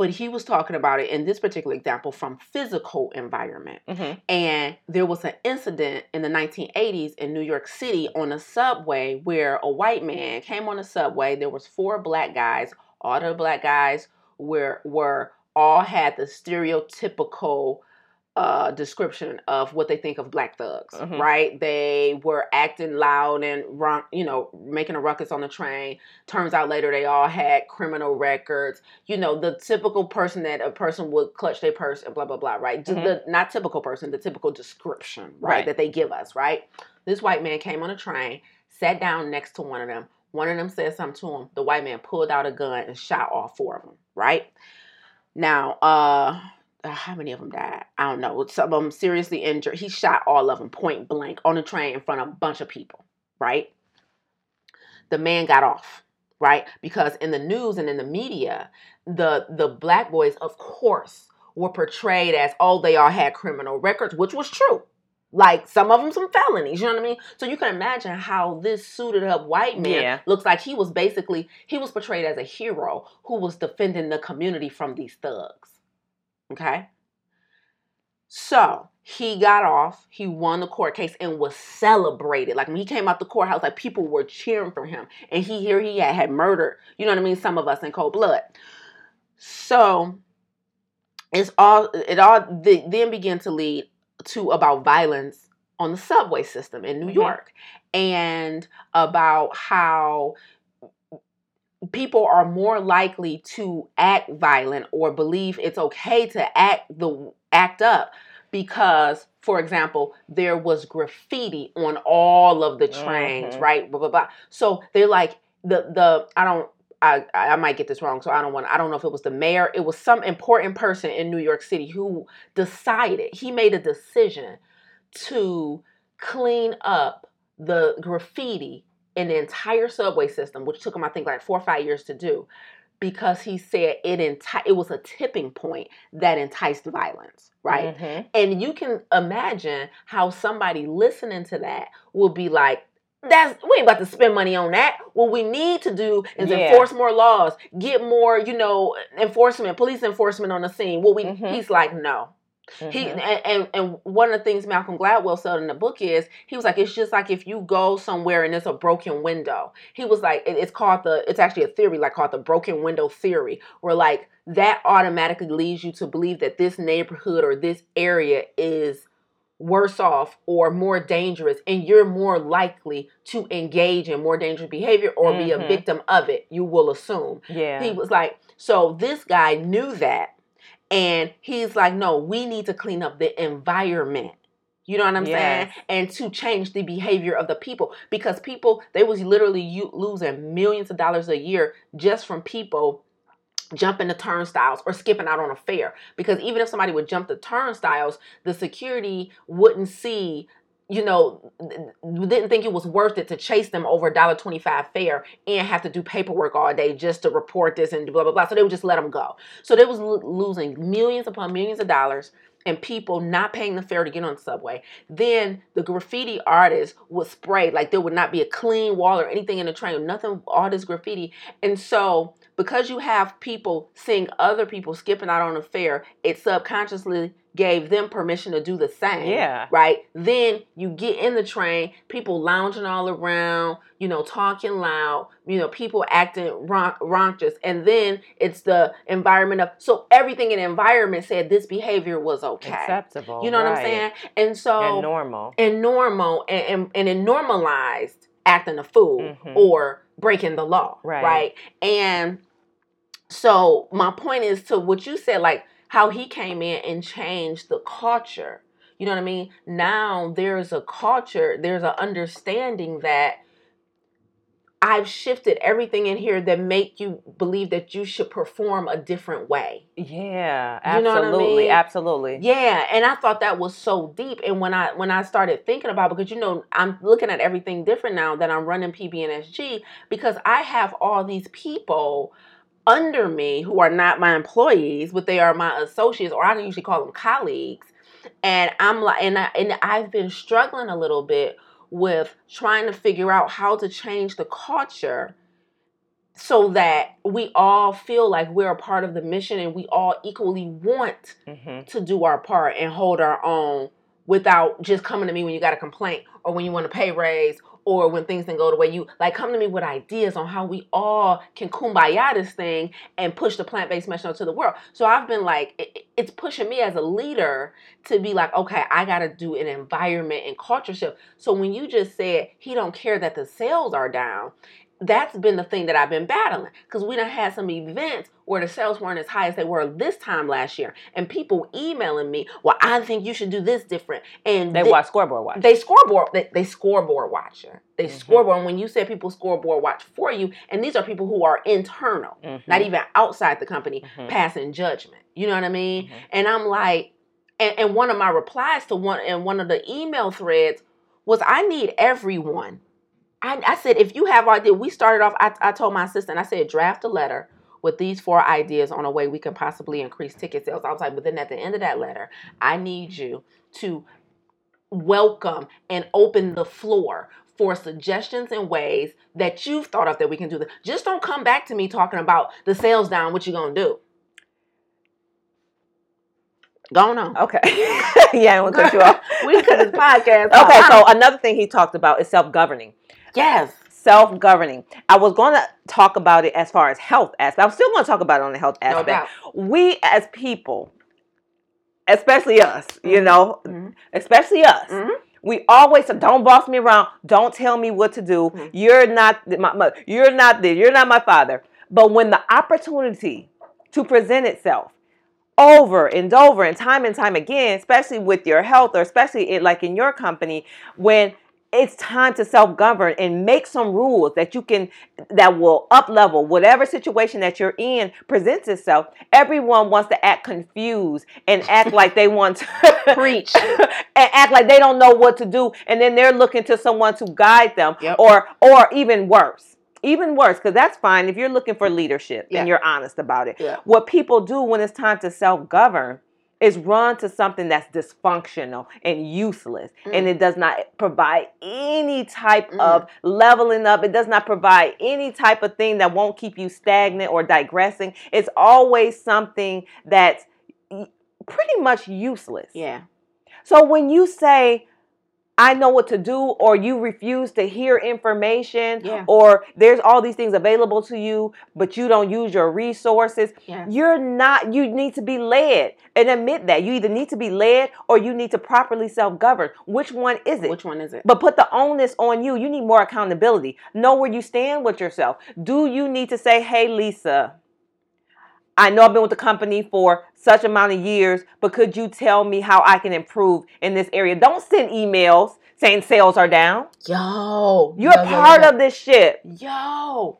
But he was talking about it in this particular example from physical environment. hmm And there was an incident in the 1980s in New York City on a subway where a white man came on the subway. There was four black guys. All the black guys were were all had the stereotypical uh, description of what they think of black thugs, Mhm. right? They were acting loud and run, you know, making a ruckus on the train. Turns out later they all had criminal records. You know, the typical person that a person would clutch their purse and blah blah blah, right? Just Mhm. The not typical person, the typical description, right, Right. that they give us, right? This white man came on a train, sat down next to one of them. One of them said something to him. The white man pulled out a gun and shot all four of them, right? Now, uh uh, how many of them died? I don't know. Some of them seriously injured. He shot all of them point blank on a train in front of a bunch of people, right? The man got off, right? Because in the news and in the media, the the black boys, of course, were portrayed as oh they all had criminal records, which was true. Like some of them some felonies, you know what I mean? So you can imagine how this suited up white man Yeah. looks like he was basically he was portrayed as a hero who was defending the community from these thugs. Okay? So he got off, he won the court case and was celebrated. Like when he came out the courthouse, like people were cheering for him. And he here he had, had murdered, you know what I mean, some of us in cold blood. So it's all it all the, then began to lead to about violence on the subway system in New Mhm. York and about how people are more likely to act violent or believe it's okay to act the act up because for example there was graffiti on all of the trains Mhm. right blah blah blah so they're like the the i don't I, I might get this wrong, so I don't want. I don't know if it was the mayor. It was some important person in New York City who decided. He made a decision to clean up the graffiti in the entire subway system, which took him, I think, like four or five years to do, because he said it enti- it was a tipping point that enticed violence, right? Mhm. And you can imagine how somebody listening to that will be like, that's we ain't about to spend money on that. What we need to do is Yeah. enforce more laws, get more, you know, enforcement, police enforcement on the scene. What we Mhm. he's like, no. He Mhm. and, and and one of the things Malcolm Gladwell said in the book is he was like it's just like if you go somewhere and there's a broken window. He was like it- it's called the it's actually a theory like called the broken window theory where like that automatically leads you to believe that this neighborhood or this area is worse off or more dangerous and you're more likely to engage in more dangerous behavior or be a Mhm. victim of it you will assume yeah. he was like, so this guy knew that. And he's like, no, we need to clean up the environment. You know what I'm saying? And to change the behavior of the people. Because people, they was literally u- losing millions of dollars a year just from people jumping the turnstiles or skipping out on a fare. Because even if somebody would jump the turnstiles, the security wouldn't see you know, didn't think it was worth it to chase them over a dollar twenty-five fare and have to do paperwork all day just to report this and blah blah blah. So they would just let them go. So they was lo- losing millions upon millions of dollars and people not paying the fare to get on the subway. Then the graffiti artists would spray like there would not be a clean wall or anything in the train, nothing, all this graffiti. And so because you have people seeing other people skipping out on the fare, it subconsciously gave them permission to do the same Yeah. right? Then you get in the train, people lounging all around, you know, talking loud, you know, people acting ron- ronchous, and then it's the environment of so everything in the environment said this behavior was okay. Acceptable. you know what I'm saying? And so And normal. and normal and, and, and it normalized acting a fool Mhm. or breaking the law Right. right and so my point is to what you said like how he came in and changed the culture you know what i mean now there's a culture there's an understanding that i've shifted everything in here that make you believe that you should perform a different way Yeah. You know what I Absolutely. mean? Absolutely. yeah, and I thought that was so deep. And when I when I started thinking about because you know I'm looking at everything different now that I'm running PBNSG because I have all these people under me who are not my employees, but they are my associates, or I usually call them colleagues. And I'm like, and I and I've been struggling a little bit with trying to figure out how to change the culture so that we all feel like we're a part of the mission and we all equally want hmm to do our part and hold our own without just coming to me when you got a complaint or when you want a pay raise or when things didn't go the way you like come to me with ideas on how we all can kumbaya this thing and push the plant-based message to the world. So i've been like it- it's pushing me as a leader to be like okay i gotta do an environment and culture shift. So when you just said he don't care that the sales are down that's been the thing that I've been battling because we done had some events where the sales weren't as high as they were this time last year, and people emailing me, "Well, I think you should do this different." And They thi- watch scoreboard watch. they scoreboard they, they scoreboard watcher they Mhm. scoreboard and when you say people scoreboard watch for you and these are people who are internal Mhm. not even outside the company Mhm. passing judgment you know what i mean Mhm. and i'm like and, and one of my replies to one in one of the email threads was i need everyone I, I said if you have idea we started off I, I told my assistant i said draft a letter with these four ideas on a way we can possibly increase ticket sales i was like but then at the end of that letter i need you to welcome and open the floor for suggestions and ways that you've thought of that we can do this. Just don't come back to me talking about the sales down, what you gonna do. Go on. Okay. yeah, I want to cut you off. we cut this podcast. Okay, so uh-huh. another thing he talked about is self governing. Yes. Self governing. I was going to talk about it as far as health aspect. I'm still going to talk about it on the health aspect. doubt. We as people, especially us, you know, Mhm. especially us. Mhm. We always say, "Don't boss me around. Don't tell me what to do. Mhm. You're not my mother. You're not this. You're not my father." But when the opportunity to present itself over and over and time and time again, especially with your health or especially in, like in your company, when it's time to self-govern and make some rules that you can that will up level whatever situation that you're in presents itself everyone wants to act confused and act like they want to Preach. and act like they don't know what to do and then they're looking to someone to guide them Yep. or or even worse even worse because that's fine if you're looking for leadership Yeah. and you're honest about it Yeah. what people do when it's time to self-govern is run to something that's dysfunctional and useless and it does not provide any type Mm. of leveling up it does not provide any type of thing that won't keep you stagnant or digressing it's always something that's pretty much useless Yeah. so when you say, I know what to do, or you refuse to hear information, Yeah. or there's all these things available to you, but you don't use your resources, Yeah. you're not, you need to be led. And admit that. You either need to be led or you need to properly self govern. Which one is it? Which one is it? But put the onus on you. You need more accountability. Know where you stand with yourself. Do you need to say, hey, Lisa, I know I've been with the company for such amount of years, but could you tell me how I can improve in this area? Don't send emails saying sales are down. Yo. You're yo, yo, part yo. of this shit. Yo,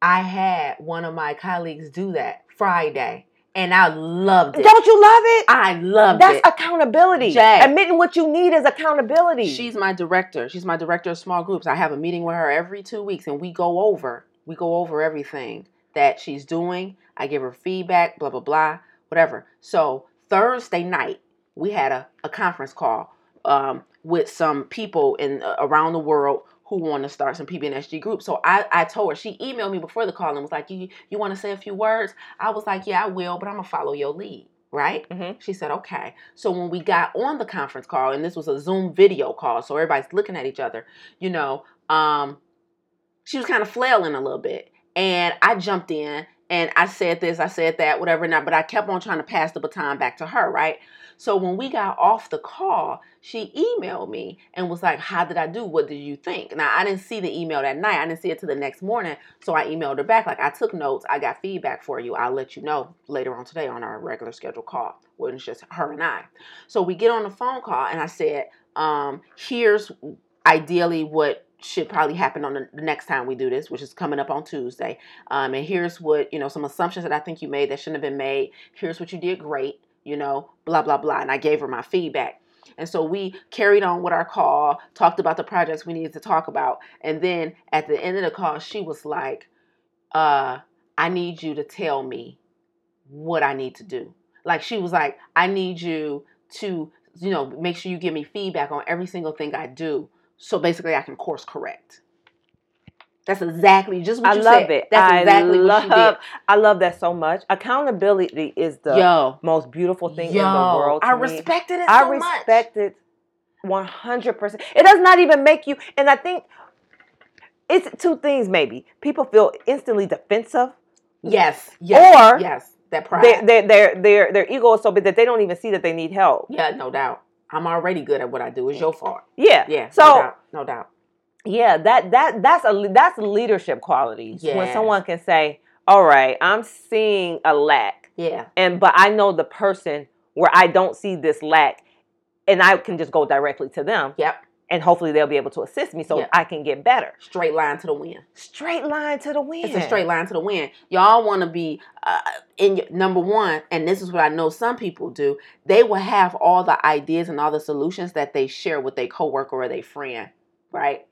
I had one of my colleagues do that Friday, and I loved it. Don't you love it? I loved That's it. That's accountability. Jaye. Admitting what you need is accountability. She's my director. She's my director of small groups. I have a meeting with her every two weeks, and we go over we go over everything that she's doing. I give her feedback, blah blah blah, whatever. So Thursday night we had a, a conference call um, with some people in uh, around the world who want to start some PBNSG groups. So I, I told her she emailed me before the call and was like, "You you want to say a few words?" I was like, "Yeah, I will, but I'm gonna follow your lead." Right? Mhm. She said, okay. So when we got on the conference call, and this was a Zoom video call, so everybody's looking at each other, you know, um, she was kind of flailing a little bit. And I jumped in and I said this, I said that, whatever, not, but I kept on trying to pass the baton back to her, right? So when we got off the call, she emailed me and was like, How did I do? What did you think? Now, I didn't see the email that night. I didn't see it till the next morning. So I emailed her back, like, I took notes. I got feedback for you. I'll let you know later on today on our regular scheduled call when it's just her and I. So we get on the phone call and I said, um, Here's ideally what should probably happen on the, next time we do this, which is coming up on Tuesday. Um, and here's what, you know, some assumptions that I think you made that shouldn't have been made. Here's what you did great, you know, blah, blah, blah. And I gave her my feedback. And so we carried on with our call, talked about the projects we needed to talk about. And then at the end of the call, she was like, uh, I need you to tell me what I need to do. Like she was like, I need you to, you know, make sure you give me feedback on every single thing I do. So basically I can course correct. That's exactly just what I you love said. it. That's I exactly love, what she I love that so much. Accountability is the. Yo, most beautiful thing yo, in the world. I me. respected it I so much. respect it one hundred percent. It does not even make you. And I think it's two things. Maybe people feel instantly defensive. Yes, yes, Or yes, that pride. Their their their their ego is so big that they don't even see that they need help. yeah, no doubt. I'm already good at what I do. It's your fault. Yeah. Yeah, So no doubt. No doubt. yeah, that that that's a that's leadership qualities when someone can say, "All right, I'm seeing a lack, Yeah. and but I know the person where I don't see this lack, and I can just go directly to them, Yep. And hopefully they'll be able to assist me so Yeah. I can get better." Straight line to the win. Straight line to the win. It's a straight line to the win. Y'all want to be uh, in your, number one, and this is what I know some people do. They will have all the ideas and all the solutions that they share with their coworker or their friend, right?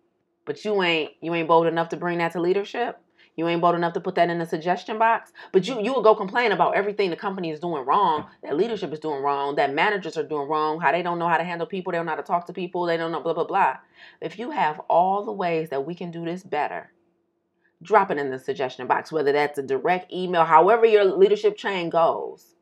But you ain't you ain't bold enough to bring that to leadership. You ain't bold enough to put that in the suggestion box. But you you will go complain about everything the company is doing wrong, that leadership is doing wrong, that managers are doing wrong, how they don't know how to handle people, they don't know how to talk to people, they don't know blah blah blah. If you have all the ways that we can do this better, drop it in the suggestion box, whether that's a direct email, however your leadership chain goes.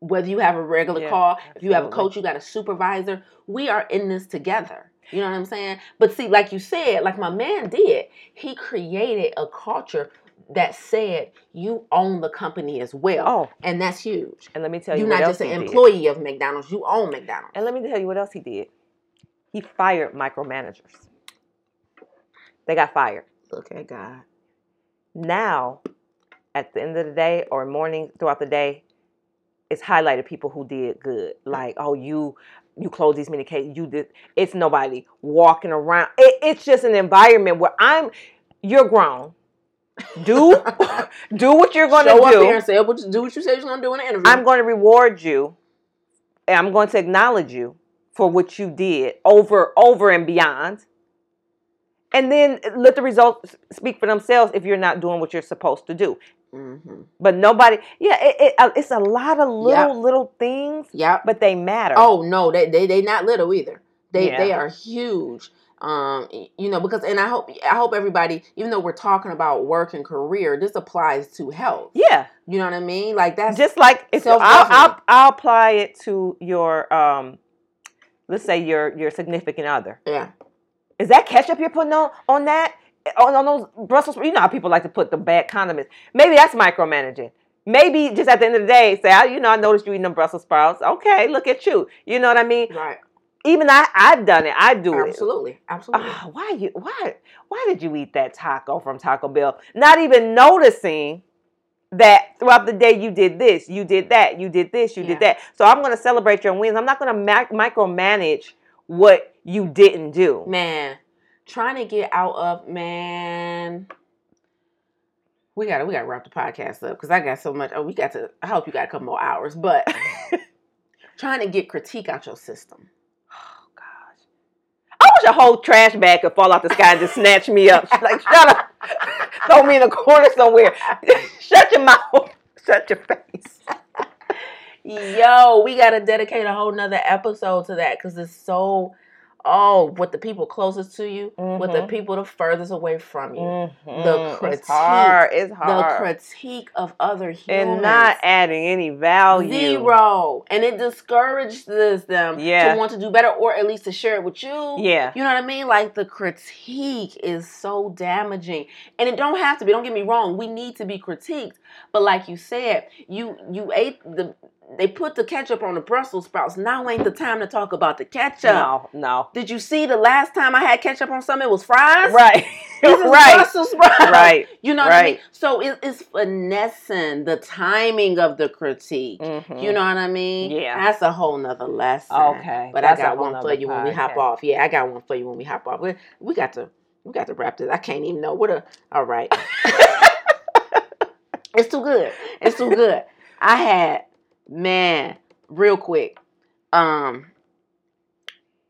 Whether you have a regular Yeah, call, if you have a coach, you got a supervisor, we are in this together. You know what I'm saying? But see, like you said, like my man did, he created a culture that said you own the company as well. Oh, And that's huge. and let me tell you You're not just an he did. employee of McDonald's, you own McDonald's. And let me tell you what else he did. He fired micromanagers. They got fired. Look at God. Now, at the end of the day or morning throughout the day, it's highlighted people who did good. Like, oh, you you close these many cases. You did. It's nobody walking around. It, it's just an environment where I'm. You're grown. Do do what you're going Show to up do. here and say do what you said you're gonna do in the interview. I'm going to reward you. And I'm going to acknowledge you for what you did over, over and beyond. And then let the results speak for themselves if you're not doing what you're supposed to do. Hmm But nobody, yeah, it, it, uh, it's a lot of little, little things, Yeah, but they matter. Oh no, they they they not little either. They Yeah. they are huge. Um, you know, because and I hope I hope everybody, even though we're talking about work and career, this applies to health. yeah. You know what I mean? Like that's Just like if I'll, I'll, I'll apply it to your, um, let's say your your significant other. yeah. Is that ketchup you're putting on on that? On, on those Brussels, you know how people like to put the bad condiments. Maybe that's micromanaging. Maybe just at the end of the day, say, "I- you know, I noticed you eating them Brussels sprouts. Okay, look at you. You know what I mean? Right. Even I, I've done it. I do it. Absolutely. Absolutely. Ah, why you? Why? Why did you eat that taco from Taco Bell? Not even noticing that throughout the day you did this, you did that, you did this, you Yeah. did that. So I'm going to celebrate your wins. I'm not going to mac- micromanage what you didn't do. man, trying to get out of man. We gotta we gotta wrap the podcast up because I got so much. Oh, we got to. I hope you got a couple more hours, but trying to get critique out your system. Oh gosh. I wish a whole trash bag could fall out the sky and just snatch me up. She's Like, shut up. Throw me in a corner somewhere. Shut your mouth. Shut your face. Yo, we gotta dedicate a whole nother episode to that because it's so. Oh, with the people closest to you, with the Mhm. people the furthest away from you, Mhm. critique, It's hard. It's the critique of other humans, and not adding any value. Zero. And it discourages them Yeah. to want to do better or at least to share it with you. Yeah. You know what I mean? Like the critique is so damaging. And it don't have to be, don't get me wrong. We need to be critiqued. But like you said, you you ate the they put the ketchup on the Brussels sprouts. Now ain't the time to talk about the ketchup. No, no. Did you see the last time I had ketchup on something? It was fries. Right. Right. Brussels sprouts. Right. You know what I mean? So it, it's finessing the timing of the critique. Mhm. You know what I mean? Yeah. That's a whole nother lesson. Okay. But That's I got one for you when we hop off. Yeah, I got one for you when we hop off. We, we got to we got to wrap this. I can't even know what a all right. it's too good. It's too good. I had man, real quick. Um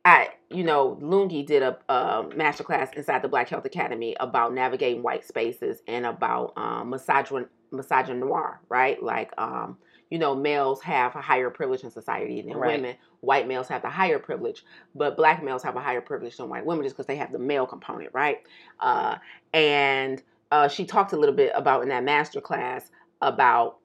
I you know, Lungi did a uh, masterclass inside the Black Health Academy about navigating white spaces and about um, misogyn misogynoir, right? Like, um, you know, males have a higher privilege in society than Right. women. White males have the higher privilege, but black males have a higher privilege than white women just because they have the male component, right? Uh, and uh, she talked a little bit about in that master class about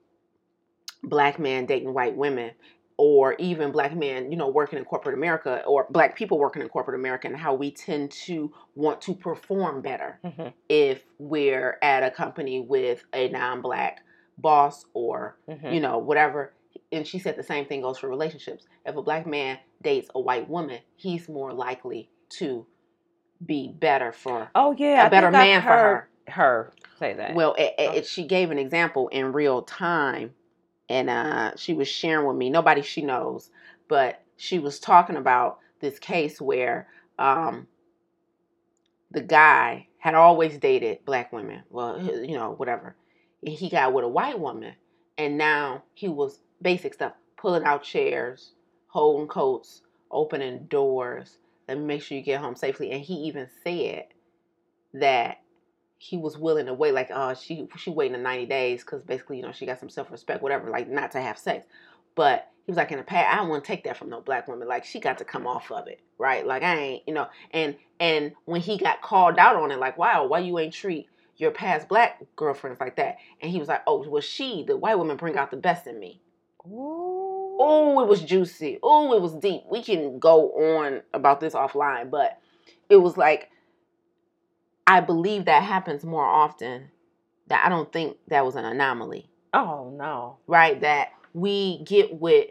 black men dating white women or even black men, you know, working in corporate America or black people working in corporate America and how we tend to want to perform better Mhm. if we're at a company with a non-black boss or Mhm. you know whatever and she said the same thing goes for relationships if a black man dates a white woman he's more likely to be better for Oh yeah, a I better man for her. Her say that. Well, it, it, Oh. it- she gave an example in real time, and uh, she was sharing with me. Nobody she knows, but she was talking about this case where um, the guy had always dated black women. Well, you know, whatever. And he got with a white woman, and now he was basic stuff, pulling out chairs, holding coats, opening doors. Me make sure you get home safely. And he even said that he was willing to wait, like, oh, she she waiting the ninety days because basically, you know, she got some self respect, whatever, like not to have sex. But he was like, in the past, I don't want to take that from no black woman. Like, she got to come off of it, right? Like, I ain't, you know. And and when he got called out on it, like, wow, why you ain't treat your past black girlfriends like that? And he was like, oh, well, she, the white woman, bring out the best in me. Ooh. Oh, it was juicy. Oh, it was deep. We can go on about this offline, but it was like I believe that happens more often. That I don't think that was an anomaly, Oh no. right? That we get with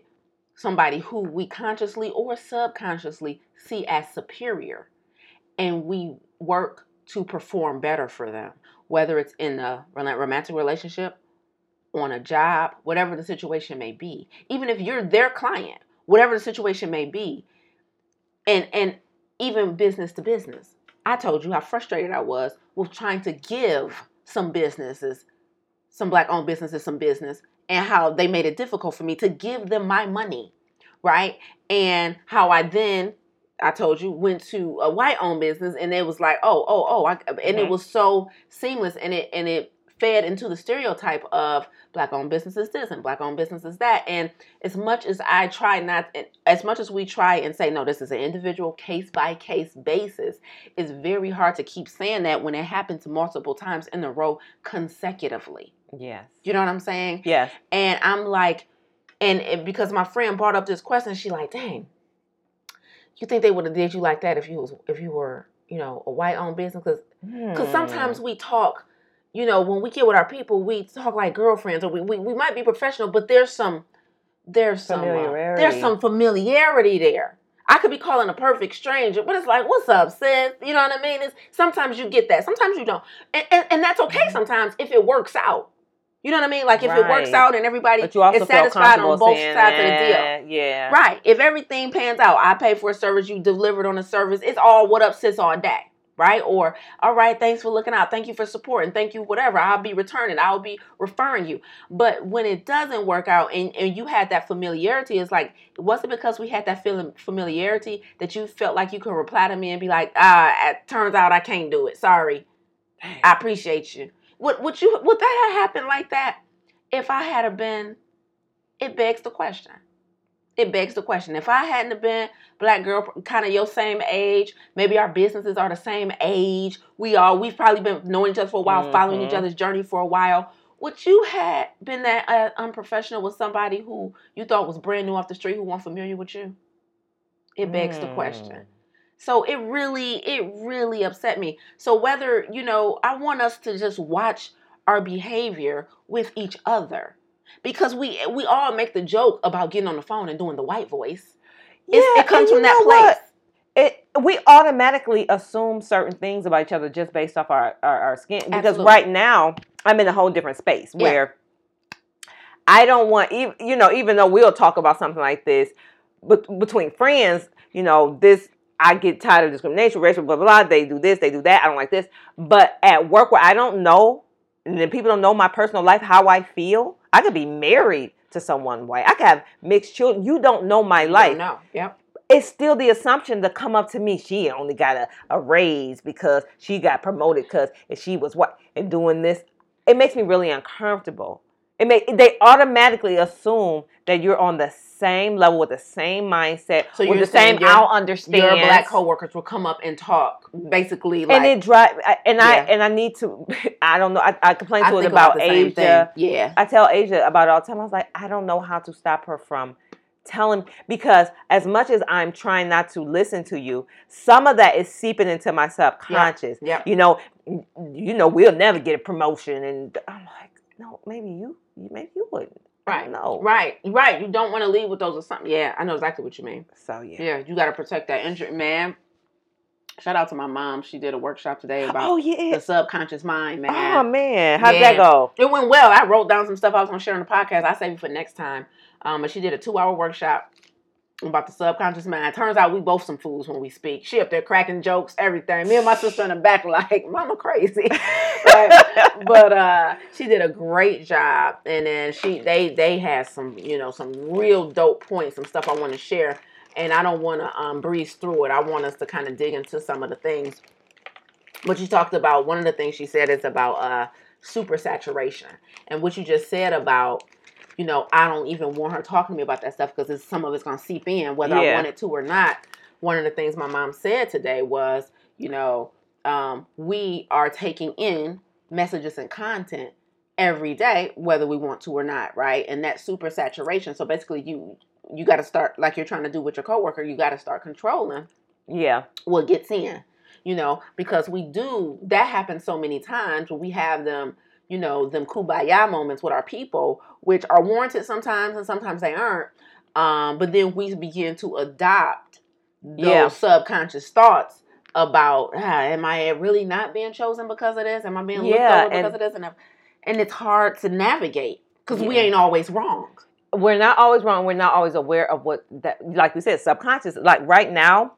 somebody who we consciously or subconsciously see as superior, and we work to perform better for them, whether it's in a romantic relationship on a job, whatever the situation may be, even if you're their client, whatever the situation may be, and and even business to business. I told you how frustrated I was with trying to give some businesses, some black owned businesses some business, and how they made it difficult for me to give them my money, right? And how I then I told you went to a white owned business and it was like, oh, oh, oh, I, and it Mhm. was so seamless and it and it fed into the stereotype of black owned businesses this and black owned businesses that. And as much as I try not, as much as we try and say, no, this is an individual case by case basis, it's very hard to keep saying that when it happens multiple times in a row consecutively. Yes. You know what I'm saying? Yes. And I'm like, and it, because my friend brought up this question, she like, dang, you think they would have did you like that if you was if you were, you know, a white owned business? Because Hmm. because sometimes we talk, you know, when we get with our people, we talk like girlfriends, or we, we, we might be professional, but there's some there's some uh, there's Familiarity. some familiarity there. I could be calling a perfect stranger, but it's like, what's up, sis? You know what I mean? It's sometimes you get that, sometimes you don't, and and, and that's okay. Mm-hmm. Sometimes if it works out, you know what I mean? Like if it works out and everybody but you also is satisfied on both sides of the deal. Yeah. Right. If everything pans out, I pay for a service, you delivered on a service, it's all what up sis all day. Right? Or, all right, thanks for looking out. Thank you for supporting. Thank you, whatever. I'll be returning. I'll be referring you. But when it doesn't work out and, and you had that familiarity, it's like, was it because we had that feeling familiarity that you felt like you could reply to me and be like, ah, it turns out I can't do it. Sorry. I appreciate you. Would would you would that have happened like that if I had been? It begs the question. It begs the question. If I hadn't have been black girl, kind of your same age, maybe our businesses are the same age. We all we've probably been knowing each other for a while, following each Mhm. other's journey for a while. Would you had been that uh, unprofessional with somebody who you thought was brand new off the street who weren't familiar with you? It begs the question. Hmm. So it really, it really upset me. So whether, you know, I want us to just watch our behavior with each other. Because we we all make the joke about getting on the phone and doing the white voice. It's, Yeah, it comes from that place. what? It we automatically assume certain things about each other just based off our, our, our skin. Because Absolutely. right now I'm in a whole different space Yeah. where I don't want even you know, even though we'll talk about something like this, but between friends, you know, this I get tired of discrimination, racial, blah, blah, blah. They do this, they do that. I don't like this. But at work where I don't know, and then people don't know my personal life, how I feel, I could be married to someone white. I could have mixed children. You don't know my life don't. Yep. it's still the assumption to come up to me. She only got a, a raise because she got promoted because if she was what and doing this, it makes me really uncomfortable. It may they automatically assume that you're on the same level with the same mindset, So with the same your- I'll understand. Your black coworkers will come up and talk basically like and it drive and I Yeah. and I need to. I don't know. I, I complain I to it think about Asia. Yeah. I tell Asia about it all the time. I was like, I don't know how to stop her from telling because as much as I'm trying not to listen to you, some of that is seeping into my subconscious. Yep. You know, you know, we'll never get a promotion, and I'm like, no, maybe you you, maybe you wouldn't. Right. No. Right. Right. You don't want to leave with those or something. Yeah, I know exactly what you mean. So yeah. Yeah, you got to protect that injury, man. Shout out to my mom. She did a workshop today about Oh yeah. the subconscious mind, man. Oh man, how'd Yeah. that go? It went well. I wrote down some stuff I was gonna share on the podcast. I save it for next time. Um, but she did a two-hour workshop about the subconscious mind. Turns out we both some fools when we speak. She up there cracking jokes, everything. Me and my sister in the back like, "Mama crazy," but, but uh, she did a great job. And then she they they had some you know some real dope points, some stuff I want to share. And I don't want to um, breeze through it. I want us to kind of dig into some of the things. What you talked about, one of the things she said is about uh, super saturation. And what you just said about, you know, I don't even want her talking to me about that stuff because some of it's going to seep in, whether I Yeah. want it to or not. One of the things my mom said today was, you know, um, we are taking in messages and content every day, whether we want to or not, right? And that super saturation. So basically, you you got to start like you're trying to do with your coworker. You got to start controlling Yeah. what gets in, you know, because we do that happens so many times when we have them, you know, them kumbaya moments with our people, which are warranted sometimes and sometimes they aren't. Um, but then we begin to adopt those Yeah. subconscious thoughts about, ah, am I really not being chosen because of this? Am I being looked Yeah, over because of this? And, and it's hard to navigate because we ain't always wrong. we're not always wrong. We're not always aware of what that, like we said, subconscious. Like right now,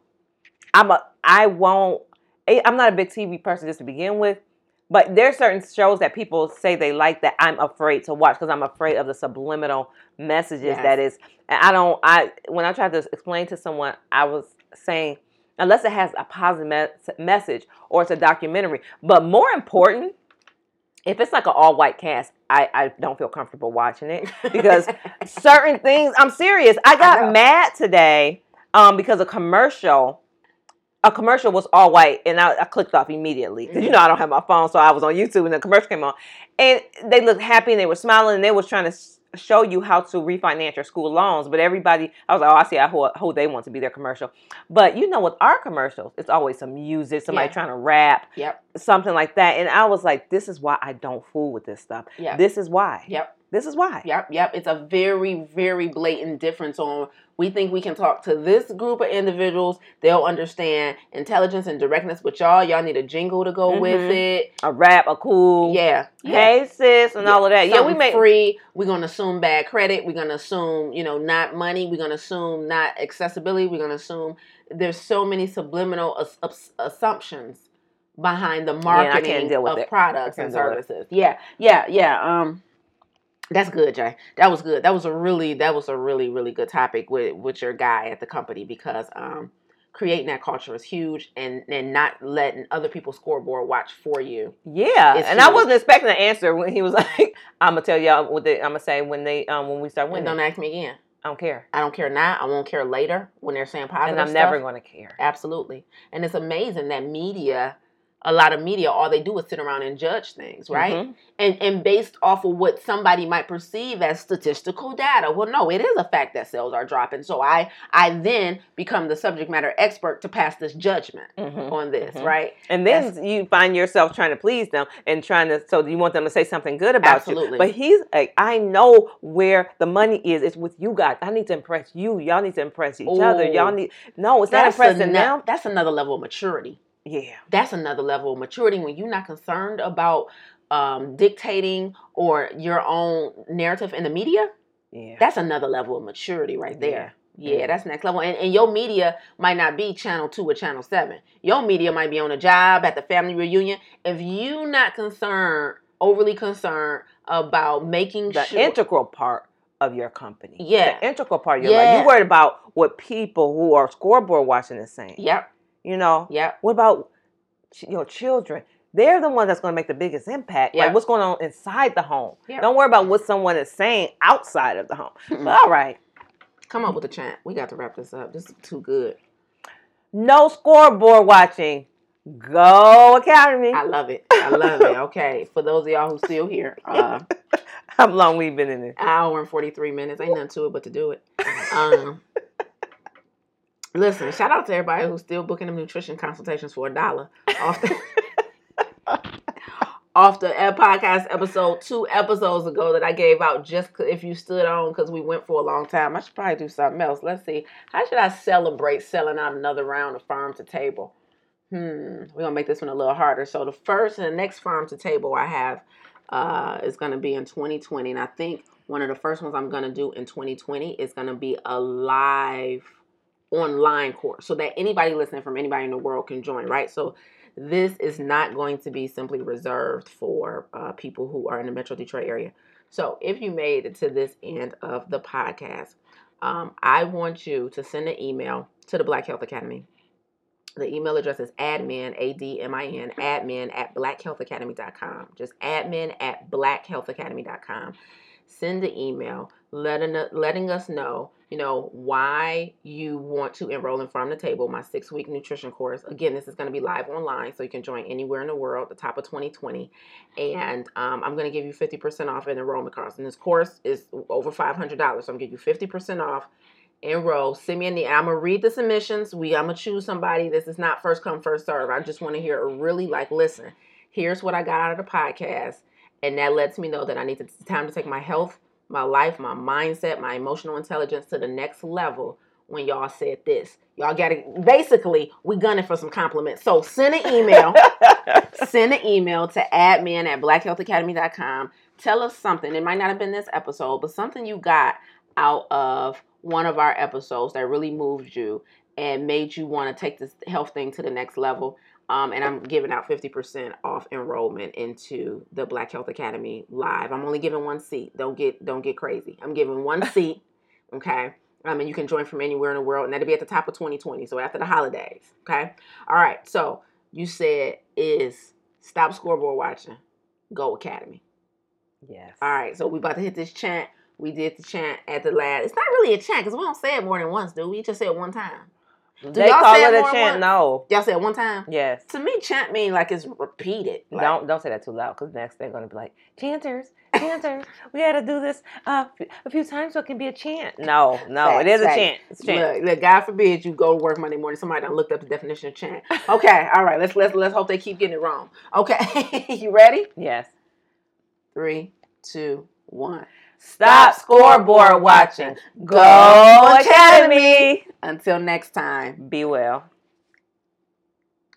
I'm a, I won't. I'm not a big TV person just to begin with, but there's certain shows that people say they like that I'm afraid to watch because I'm afraid of the subliminal messages Yes. that is. And I don't. I when I tried to explain to someone, I was saying unless it has a positive me- message or it's a documentary, but more important. If it's like an all white cast, I, I don't feel comfortable watching it because certain things. I'm serious. I I got know. mad today um, because a commercial, a commercial was all white, and I, I clicked off immediately because you know mm-hmm. I don't have my phone, so I was on YouTube and the commercial came on, and they looked happy and they were smiling and they was trying to show you how to refinance your school loans. But everybody, I was like, oh, I see who, who they want to be their commercial. But you know, with our commercials, it's always some music, somebody Yeah. trying to rap, Yep. something like that, and I was like, this is why I don't fool with this stuff. Yep. This is why. Yep. This is why. Yep, yep. It's a very, very blatant difference on we think we can talk to this group of individuals, they'll understand intelligence and directness, but y'all, y'all need a jingle to go with Mhm. it. A rap, a cool. Yeah. yeah. Hey sis, and all of that. Yeah, we make. free. We're gonna assume bad credit. We're gonna assume, you know, not money. We're gonna assume not accessibility. We're gonna assume there's so many subliminal as- as- assumptions behind the marketing with of it. products and can't deal with it. services. Yeah, yeah, yeah. Um, that's good, Jaye. That was good. That was a really, that was a really, really good topic with with your guy at the company because um, creating that culture is huge, and and not letting other people scoreboard watch for you. Yeah, and I wasn't expecting an answer when he was like, "I'm gonna tell y'all what they, I'm gonna say when they um when we start And winning." don't ask me again. I don't care, I don't care now. I won't care later when they're saying positive. positive and I'm stuff. never gonna care. Absolutely. And it's amazing that media, a lot of media, all they do is sit around and judge things, right? Mhm. And and based off of what somebody might perceive as statistical data. Well, no, it is a fact that sales are dropping. So I I then become the subject matter expert to pass this judgment Mhm. on this, Mhm. right? And then you find yourself trying to please them and trying to, so you want them to say something good about Absolutely. you. But he's like, I know where the money is. It's with you guys. I need to impress you. Y'all need to impress each other. Y'all need, no, it's not That's impressing ano- them. That's another level of maturity. Yeah. That's another level of maturity when you're not concerned about um, dictating or your own narrative in the media. Yeah. That's another level of maturity right there. Yeah, Yeah. that's next level. And, and your media might not be channel two or channel seven. Your media might be on a job at the family reunion. If you not concerned, overly concerned about making the sure integral part of your company. Yeah. The integral part of your life. Yeah. You worried about what people who are scoreboard watching is saying. Yep, You know? Yeah. What about your children? They're the ones that's going to make the biggest impact. Yeah. Like what's going on inside the home. Yeah. Don't worry about what someone is saying outside of the home. But all right. Come up with a chant. We got to wrap this up. This is too good. No scoreboard watching. Go Academy. I love it. I love it. Okay, for those of y'all who still here, uh, How long we been in this? hour and forty three minutes. Ain't nothing to it but to do it. Um, listen, shout out to everybody who's still booking them nutrition consultations for a dollar off the off the uh, podcast episode two episodes ago that I gave out. just if you stood on because we went for a long time, I should probably do something else. Let's see. How should I celebrate selling out another round of farm to table? Hmm. We're gonna make this one a little harder. So the first and the next farm to table I have uh, is gonna be in 2020, and I think one of the first ones I'm gonna do in 2020 is gonna be a live online course, so that anybody listening from anybody in the world can join. Right. So this is not going to be simply reserved for uh, people who are in the Metro Detroit area. So if you made it to this end of the podcast, um, I want you to send an email to the Black Health Academy. The email address is admin, A D M I N, admin at blackhealthacademy.com. Just admin at blackhealthacademy.com. Send the email letting, letting us know you know, why you want to enroll in Farm to Table, my six week nutrition course. Again, this is going to be live online, so you can join anywhere in the world, the top of 2020. And um, I'm going to give you 50% off in enrollment costs. And this course is over $500, so I'm going to give you 50% off. Enroll. Send me an I'm gonna read the submissions. We I'm gonna choose somebody. This is not first come first serve. I just want to hear a really like listen. Here's what I got out of the podcast, and that lets me know that I need to, time to take my health my life, my mindset, my emotional intelligence to the next level when y'all said this. Y'all got to basically we gunning for some compliments. So send an email. send an email to admin at blackhealthacademy.com. Tell us something. It might not have been this episode, but something you got out of one of our episodes that really moved you and made you want to take this health thing to the next level. Um, and I'm giving out 50% off enrollment into the Black Health Academy live. I'm only giving one seat. Don't get don't get crazy. I'm giving one seat. Okay. Um, and you can join from anywhere in the world, and that'll be at the top of 2020. So after the holidays. Okay. All right. So you said is stop scoreboard watching. Go Academy. Yes. All right. So we about to hit this chant. We did the chant at the last. It's not really a chant because we don't say it more than once, do we? just say it one time. Do they call it a chant? No. Y'all say it one time? Yes. To me, chant mean like it's repeated. Like, don't don't say that too loud because next they're gonna be like chanters, chanters. we got to do this uh, a few times so it can be a chant. No, no, it is a chant. It's chant. Look, look, God forbid you go to work Monday morning. Somebody done looked up the definition of chant. Okay, all right. Let's let's let's hope they keep getting it wrong. Okay, you ready? Yes. Three, two, one. Stop scoreboard watching. Go Academy. Until next time, be well.